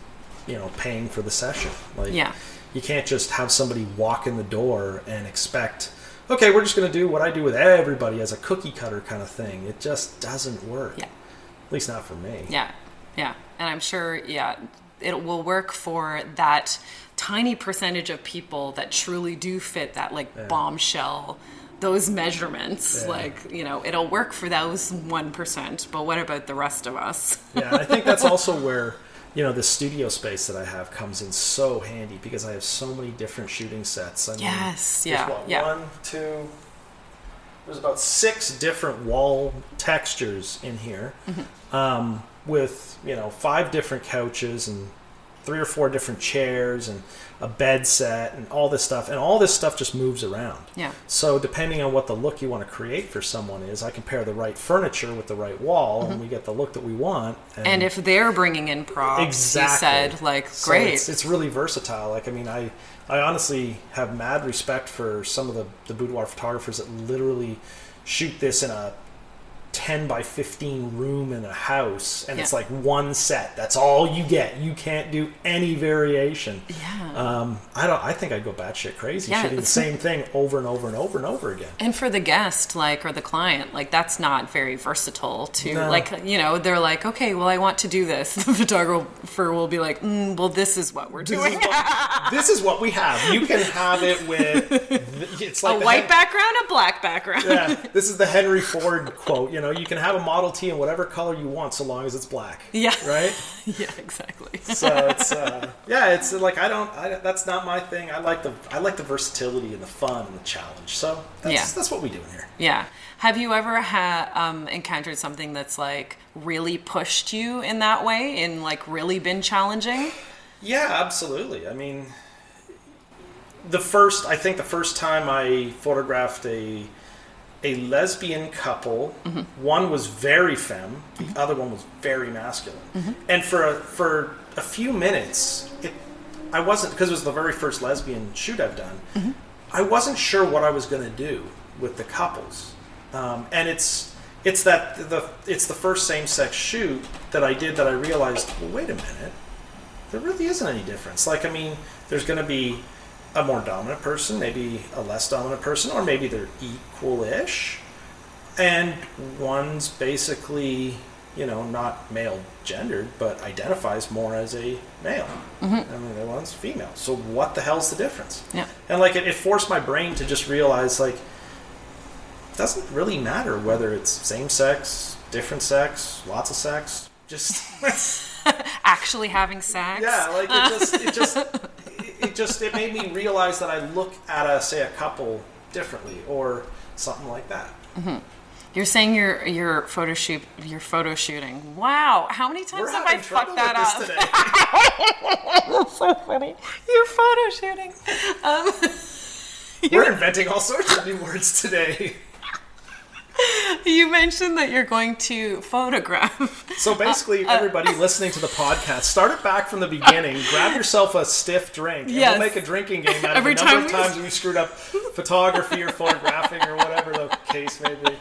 you know paying for the session. Like, Yeah. you can't just have somebody walk in the door and expect. Okay, we're just going to do what I do with everybody as a cookie cutter kind of thing. It just doesn't work. Yeah. At least not for me. Yeah, yeah, and I'm sure, yeah, it will work for that tiny percentage of people that truly do fit that like bombshell, those measurements. Yeah. Like, you know, it'll work for those one percent. But what about the rest of us? Yeah, I think that's also where you know the studio space that I have comes in so handy because I have so many different shooting sets. I mean, Yes, there's yeah, what, yeah. One, two. There's about six different wall textures in here, Mm-hmm. um, with you know five different couches and three or four different chairs and a bed set and all this stuff, and all this stuff just moves around. Yeah. So depending on what the look you want to create for someone is, I can pair the right furniture with the right wall, and we get the look that we want. Mm-hmm. And if they're bringing in props, exactly you said like, So great. it's, it's really versatile. Like I mean, I I honestly have mad respect for some of the the boudoir photographers that literally shoot this in a 10 by 15 room in a house and it's like one set that's all you get you can't do any variation Yeah. um, i don't i think i'd go batshit crazy Yeah, shooting the same thing over and over and over and over again And for the guest, like, or the client, like, that's not very versatile to, No. like, you know, they're like, okay, well, I want to do this. The photographer will be like, mm, well, this is what we're this doing. is, what, this is what we have you can have it with it's like a white head- background, a black background. yeah, this is the Henry Ford quote. You know, you can have a Model T in whatever color you want, so long as it's black. Yeah. Right. yeah, exactly. So it's uh, yeah, it's like I don't. I, that's not my thing. I like the I like the versatility and the fun and the challenge. So that's, Yeah. that's what we do in here. Yeah. Have you ever had um, encountered something that's like really pushed you in that way, and like really been challenging? Yeah, absolutely. I mean, the first I think the first time I photographed a a lesbian couple, one was very femme, the other one was very masculine, and for a, for a few minutes, it I wasn't because it was the very first lesbian shoot I've done. I wasn't sure what I was going to do with the couples, um, and it's it's that the it's the first same sex shoot that I did that I realized. Well, wait a minute there really isn't any difference. Like, I mean, there's going to be a more dominant person, maybe a less dominant person, or maybe they're equal-ish, and one's basically, you know, not male gendered, but identifies more as a male. Mm-hmm. I mean, the one's female. So what the hell's the difference? Yeah. And like, it, it forced my brain to just realize, like, it doesn't really matter whether it's same sex, different sex, lots of sex. Just Actually having sex? yeah, like it just, it just, it- just, it made me realize that I look at a, say, a couple differently, or something like that. You're saying you're you're photo shoot you're photo shooting. Wow, how many times We're have I fucked that up? That's so funny. You're photo shooting. Um, We're inventing all sorts of new words today. you mentioned that you're going to photograph. So basically, everybody listening to the podcast, start it back from the beginning. grab yourself a stiff drink, and Yes. we'll make a drinking game out Every of the number time of times we screwed up photography or photographing or whatever the case may be.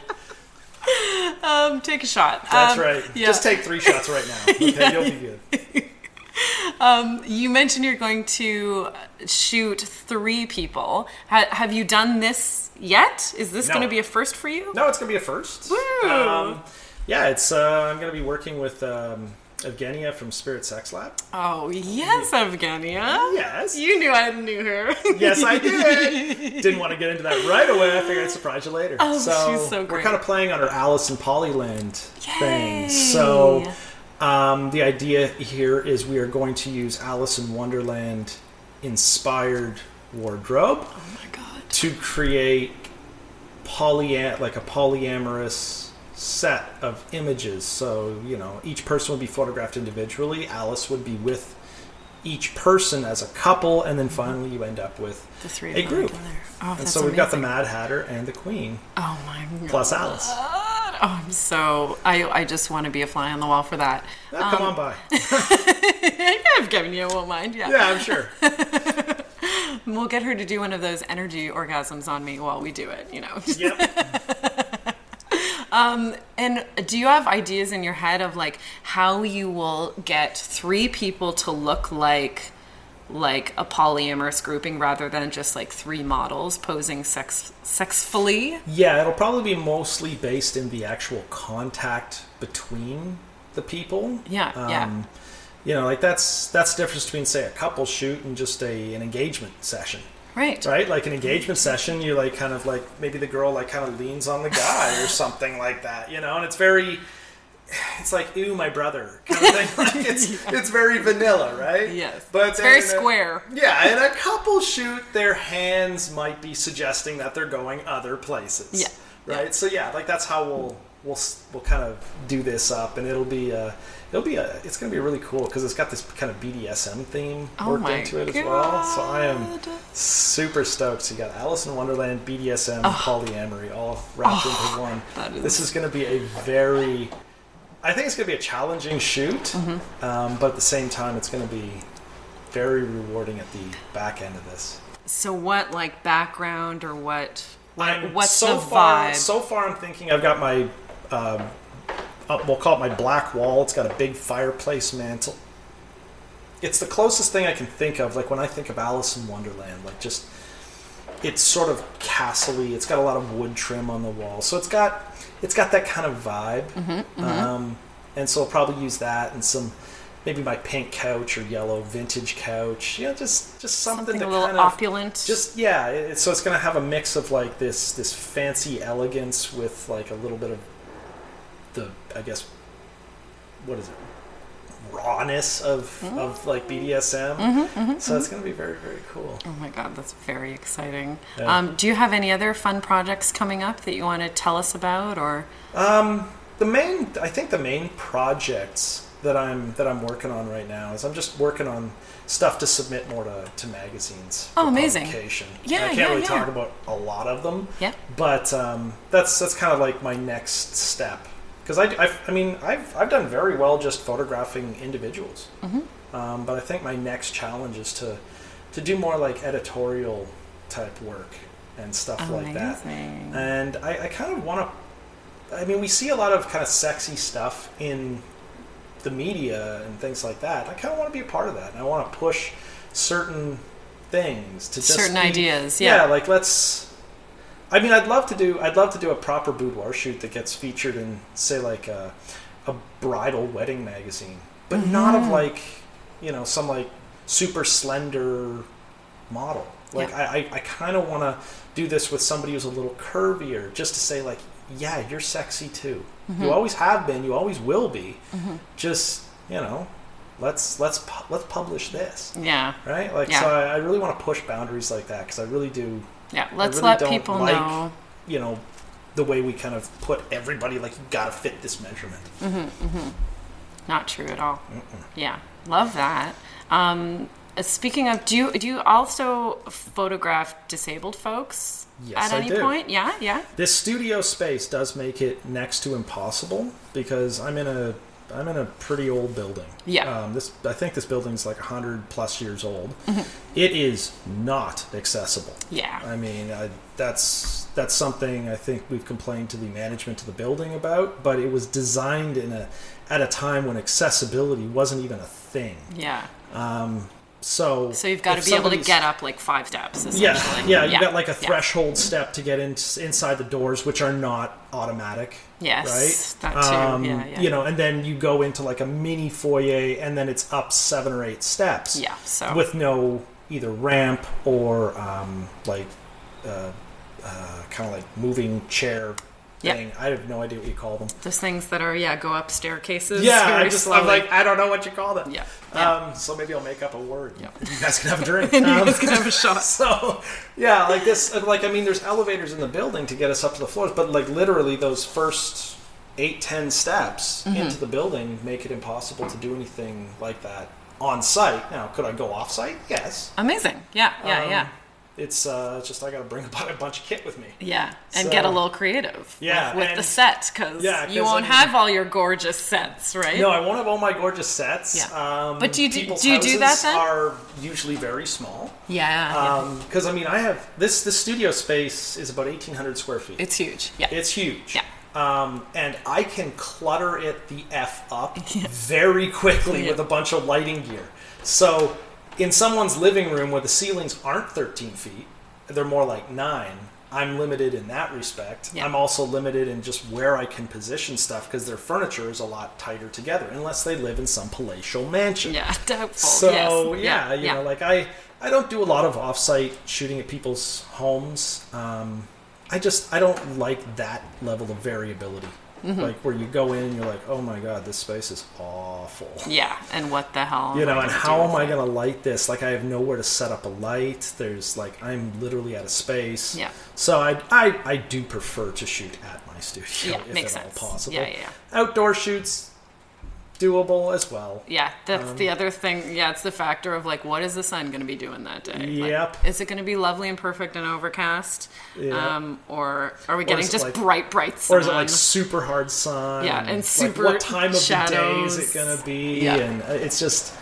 Um, take a shot. That's Um, right. yeah. Just take three shots right now. Okay, you'll be good. You mentioned you're going to shoot three people. Ha- have you done this yet? Is this No. going to be a first for you? No, it's gonna be a first. Woo! Um, yeah, it's. Uh, I'm gonna be working with um, Evgenia from Spirit Sex Lab. Oh yes, Evgenia. Yes. You knew I knew her. Yes, I did. Didn't want to get into that right away. I figured I'd surprise you later. Oh, she's so We're great. kind of playing on our Alice in Polyland thing. Yay. Um, the idea here is we are going to use Alice in Wonderland inspired wardrobe oh to create poly like a polyamorous set of images. So you know, each person would be photographed individually. Alice would be with each person as a couple, and then finally you end up with The three of a group. Oh, and so we've got the. Mad Hatter and the Queen Oh my god. plus Alice. Oh I'm so I I just want to be a fly on the wall for that. Ah, come on by. I've given you a won't mind. Yeah. Yeah, I'm sure. We'll get her to do one of those energy orgasms on me while we do it. You know. Yep. And do you have ideas in your head of like how you will get three people to look like like a polyamorous grouping rather than just like three models posing sex sexfully? Yeah, it'll probably be mostly based in the actual contact between the people. Yeah, yeah. Um, You know, like that's that's the difference between say a couple shoot and just a an engagement session. Right. Right? Like an engagement session, you like kind of like maybe the girl like kind of leans on the guy or something like that, you know, and it's very it's like ooh my brother kind of thing. Like it's it's very vanilla, right? Yes. But It's very a- square. yeah, and a couple shoot, their hands might be suggesting that they're going other places. Yeah. Right. So yeah, like that's how we'll we'll we'll kind of do this up, and it'll be uh it'll be a it's gonna be really cool because it's got this kind of BDSM theme Oh worked into it as well. So I am super stoked. So you got Alice in Wonderland, BDSM, polyamory, all wrapped into one. Oh. is- This is gonna be a very I think it's going to be a challenging shoot, Mm-hmm. um, but at the same time, it's going to be very rewarding at the back end of this. So what like background or what? What I'm- what's so the far, vibe? So far, I'm thinking I've got my, um, uh, we'll call it my black wall. It's got a big fireplace mantle. It's the closest thing I can think of. Like when I think of Alice in Wonderland, like just it's sort of castle-y. It's got a lot of wood trim on the wall, so it's got it's got that kind of vibe. Mm-hmm, Um, and so I'll probably use that and some maybe my pink couch or yellow vintage couch. You know, just just something, Something a little kind of opulent. just yeah. It, so it's going to have a mix of like this this fancy elegance with like a little bit of the I guess what is it rawness of Mm-hmm. of like BDSM. so it's going to be very very cool. Oh my god, that's very exciting. Yeah. Um, do you have any other fun projects coming up that you want to tell us about, or the main i think the main projects that i'm that i'm working on right now is i'm just working on stuff to submit more to, to magazines Oh, amazing. publication. Yeah, i can't yeah, really yeah. talk about a lot of them Yeah. but um, that's that's kind of like my next step because I, I, I mean I've, I've done very well just photographing individuals Mm-hmm. um, but i think my next challenge is to to do more like editorial type work and stuff like that and I, I kind of want to. I mean, we see a lot of kind of sexy stuff in the media and things like that. I kind of want to be a part of that, and I want to push certain things to just Certain be- ideas, yeah. like let's. I mean, I'd love to do. I'd love to do a proper boudoir shoot that gets featured in, say, like a, a bridal wedding magazine, but not Mm-hmm. of like, you know, some like super slender model. Like Yeah. I, I, I kind of want to do this with somebody who's a little curvier, just to say like, yeah, you're sexy too. Mm-hmm. You always have been. You always will be. Just you know, let's let's let's publish this, yeah, right? Like Yeah. so, I, I really want to push boundaries like that because I really do. Yeah. Let's really let people like, know. You know, the way we kind of put everybody like you got to fit this measurement. Mm-hmm, mm-hmm. Not true at all. Yeah, love that. Um, uh, speaking of, do you do you also photograph disabled folks Yes, at I any do. point? Yeah, yeah. This studio space does make it next to impossible because I'm in a I'm in a pretty old building. Yeah. Um, this I think this building's like hundred plus years old. Mm-hmm. It is not accessible. Yeah. I mean, I, that's that's something I think we've complained to the management of the building about. But it was designed in a at a time when accessibility wasn't even a thing. Yeah. So So you've got to be able to get up like five steps. yeah, Essentially. yeah, You've got like a yeah. threshold step to get in, inside the doors, which are not automatic. Yes, right. that too. Um, Yeah, yeah. You know, and then you go into like a mini foyer, and then it's up seven or eight steps. Yeah, so- with no either ramp or um, like uh, uh, kind of like moving chair Thing. I have no idea what you call them. Those things that are yeah go up staircases. Yeah, I just slowly. I'm like I don't know what you call them. Yeah, yeah. Um, so maybe I'll make up a word. Yeah. You guys can have a drink. and you Um, guys can have a shot. so yeah like this like i mean there's elevators in the building to get us up to the floors but like literally those first eight ten steps Mm-hmm. into the building make it impossible to do anything like that on site now could i go off site yes Amazing. Yeah, yeah, Um, yeah. It's uh, just I got to bring a bu- a bunch of kit with me. Yeah, and get a little creative. Yeah, with, the set because Yeah, you won't I mean- have all your gorgeous sets, right? No, I won't have all my gorgeous sets. Yeah. Um, But do you do- do you do that then? Are usually very small. yeah, yeah. Because I mean, I have this. The studio space is about eighteen hundred square feet. it's huge. Yeah, It's huge. Yeah. Um, and I can clutter it the f up very quickly Yeah. with a bunch of lighting gear. So, in someone's living room where the ceilings aren't 13 feet, they're more like nine. I'm limited in that respect. Yeah. I'm also limited in just where I can position stuff because their furniture is a lot tighter together, unless they live in some palatial mansion. yeah, doubtful. So yes. yeah, you know, like I I don't do a lot of offsite shooting at people's homes. Um, I just I don't like that level of variability. Mm-hmm. Like where you go in and you're like, oh my god, this space is awful. yeah, and what the hell? You know, and how am I going to light this? Like I have nowhere to set up a light. There's like I'm literally out of space. Yeah. So I I, I do prefer to shoot at my studio Yeah, if makes at all possible. Yeah, yeah, yeah. Outdoor shoots doable as well. Yeah, that's Um, the other thing. Yeah, it's the factor of like, what is the sun going to be doing that day? Like, Yep. is it going to be lovely and perfect and overcast? Yeah. Um, or are we getting just like- bright, bright sun? Or is it like super hard sun? Yeah, and like, super what time of the day is it going to be? Yeah. And uh, it's just,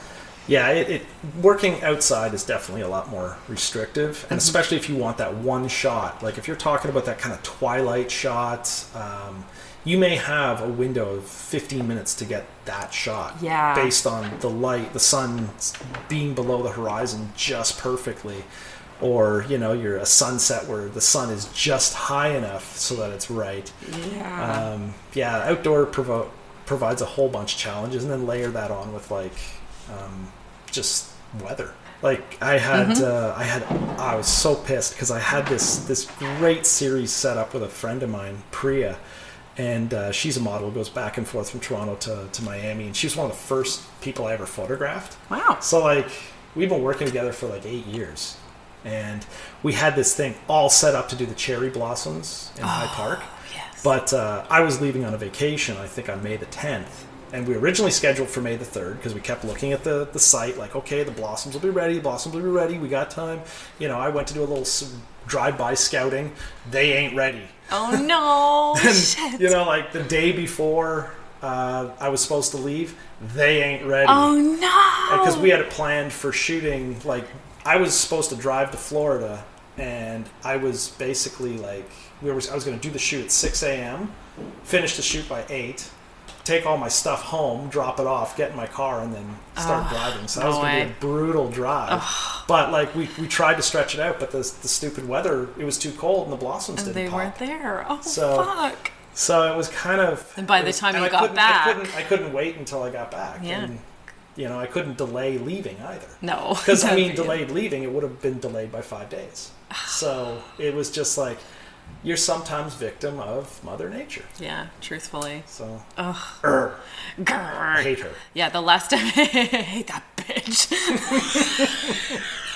yeah, it, it working outside is definitely a lot more restrictive, Mm-hmm. and especially if you want that one shot. Like if you're talking about that kind of twilight shot, um, you may have a window of 15 minutes to get that shot. Yeah. Based on the light, the sun being below the horizon just perfectly. Or, you know, you're a sunset where the sun is just high enough so that it's right yeah. um, yeah, outdoor provo- provides a whole bunch of challenges, and then layer that on with like um, just weather. Like I had, uh, I had, I was so pissed because I had this this great series set up with a friend of mine, Priya, and uh, she's a model goes back and forth from Toronto to, to Miami, and she was one of the first people I ever photographed. wow. So like we've been working together for like eight years, and we had this thing all set up to do the cherry blossoms in High Park. yes. But uh, I was leaving on a vacation, I think on May the 10th, and we originally scheduled for May the 3rd because we kept looking at the, the site, like, okay, the blossoms will be ready, the blossoms will be ready, we got time. You know, I went to do a little drive-by scouting. They ain't ready. Oh no! And, Shit. you know, like the day before uh, I was supposed to leave, they ain't ready oh no! because we had it planned for shooting. Like I was supposed to drive to Florida, and I was basically like we were. I was going to do the shoot at six a.m., finish the shoot by eight, take all my stuff home, drop it off, get in my car, and then start driving. So that was going to be a brutal drive. But like we, we tried to stretch it out, but the the stupid weather it was too cold and the blossoms and didn't they pop. weren't there. Oh So- fuck! So it was kind of. And by the was- time you I got couldn't- back- I couldn't, I couldn't wait until I got back. Yeah. And, you know, I couldn't delay leaving either. No, Because I mean, delayed leaving, it would have been delayed by five days. So it was just like you're sometimes victim of Mother Nature. Yeah, truthfully. So Ugh. Urgh, I Grr. hate her. Yeah, the last time I hate that bitch.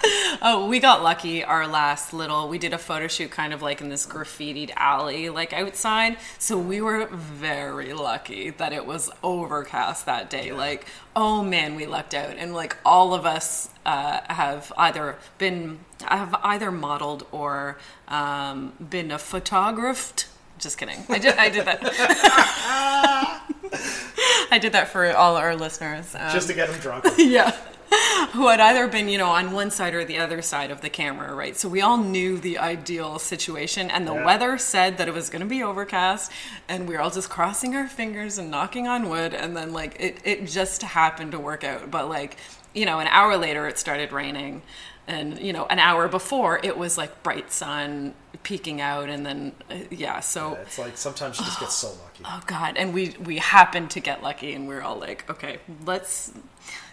oh, we got lucky. Our last little, we did a photo shoot kind of like in this graffitied alley, like outside. So we were very lucky that it was overcast that day. Like, oh man, we lucked out, and like all of us uh, have either been have either modeled or um, been a photographed. Just kidding. I did. I did that. I did that for all our listeners. Um, Just to get them drunk. yeah. Who had either been, you know, on one side or the other side of the camera, right? So we all knew the ideal situation, and the Yeah. weather said that it was going to be overcast, and we were all just crossing our fingers and knocking on wood, and then, like, it, it just happened to work out. But, like, you know, an hour later, it started raining, and, you know, an hour before, it was like bright sun peeking out, and then, uh, yeah, so. It's like sometimes you just get so lucky. Oh God! And we we happened to get lucky, and we are all like, okay, let's,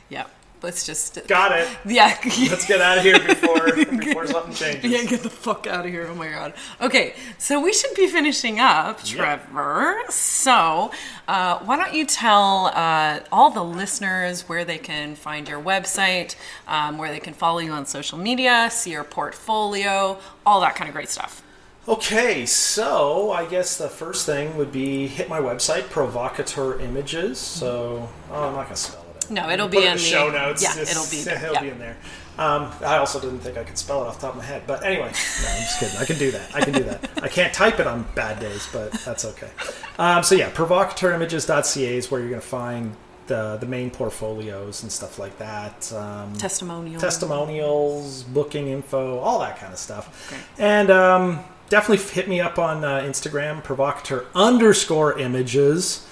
yeah, let's just, Got it. yeah, Let's get out of here before before something changes. yeah, get the fuck out of here! Oh my God. Okay, so we should be finishing up, Trevor. So, uh, why don't you tell uh, all the listeners where they can find your website, um, where they can follow you on social media, see your portfolio, all that kind of great stuff. Okay, so I guess the first thing would be hit my website, Provocateur Images. So, oh, I'm not gonna spell. No, it'll Put be in in the the- show notes. yeah, Just- it'll be there, It'll yeah. be in there. Um, I also didn't think I could spell it off the top of my head. But anyway, no, I'm just kidding. I can do that. I can do that. I can't type it on bad days, but that's okay. Um, so yeah, provocateurimages.ca is where you're going to find the the main portfolios and stuff like that. Um, Testimonial. testimonials, booking info, all that kind of stuff. Great. And um, definitely hit me up on uh, Instagram, provocateur underscore images.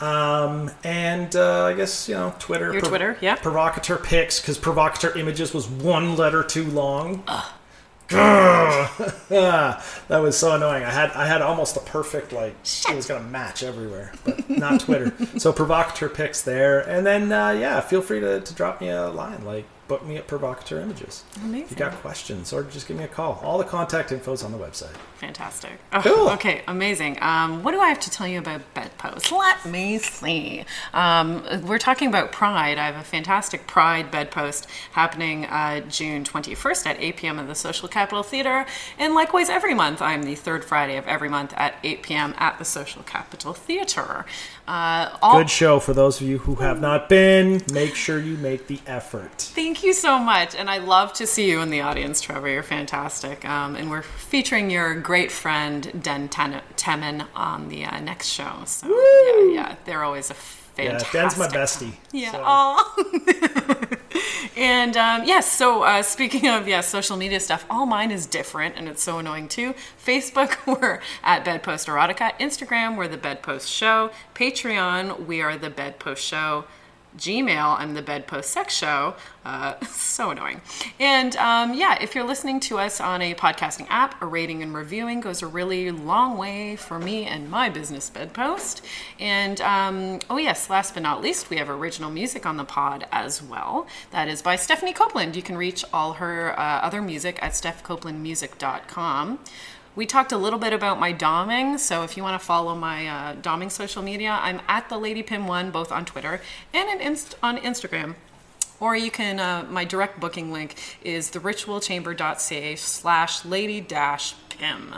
Um, and uh, I guess, you know, Twitter. Your Twitter, yeah. Provocateur pics, because provocateur images was one letter too long. that was so annoying. I had I had almost a perfect like it was gonna match everywhere, but not Twitter. so provocateur pics there, and then uh, yeah, feel free to, to drop me a line like book me at provocateur images. If you Amazing. got questions, or just give me a call. All the contact info is on the website. Fantastic. Oh, Cool. Okay, amazing. Um, what do I have to tell you about bedposts? Let me see. Um, we're talking about Pride. I have a fantastic Pride bedpost happening uh, June 21st at 8 p.m. at the Social Capital Theater. And likewise, every month, I'm the third Friday of every month at 8 p.m. at the Social Capital Theater. Uh, all- Good show for those of you who have not been. Make sure you make the effort. Thank you so much. And I love to see you in the audience, Trevor. You're fantastic. Um, and we're featuring your great friend, Den Ten- Temin, on the uh, next show. So, yeah, yeah, they're always a fantastic. Yeah. Dan's my bestie. Yeah. so- and um, yes, so uh, speaking of yes, social media stuff, all mine is different, and it's so annoying too. Facebook, we're at Bedpost Erotica. Instagram, we're the Bedpost Show. Patreon, we are the Bedpost Show. Gmail, I'm the Bedpost Sex Show. Uh, so annoying. And um, yeah, if you're listening to us on a podcasting app, a rating and reviewing goes a really long way for me and my business Bedpost. And um, oh, yes, last but not least, we have original music on the pod as well. That is by Stephanie Copeland. You can reach all her uh, other music at stephcopelandmusic.com. We talked a little bit about my doming, so if you want to follow my uh, doming social media, I'm at the Lady Pim One, both on Twitter and Inst- on Instagram. Or you can, uh, my direct booking link is theritualchamber.ca slash lady dash pim.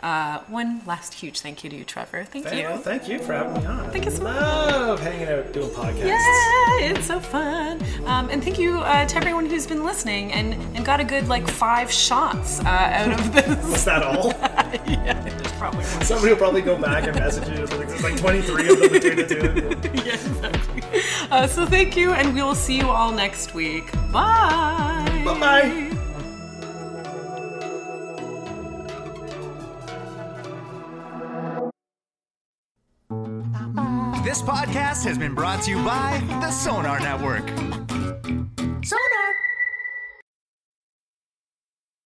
Uh, one last huge thank you to you, Trevor. Thank Thank, you. thank you for having me on. Thank you so much. Love hanging out doing podcasts. Yeah, it's so fun. Um, and thank you uh, to everyone who's been listening and, and got a good like five shots uh, out of this. Is that all? yeah, there's probably. Somebody will probably go back and message you. Like, There's like 23 of them between the two. yeah, exactly. Uh, so thank you, and we will see you all next week. Bye. Bye-bye. This podcast has been brought to you by the Sonar Network. Sonar!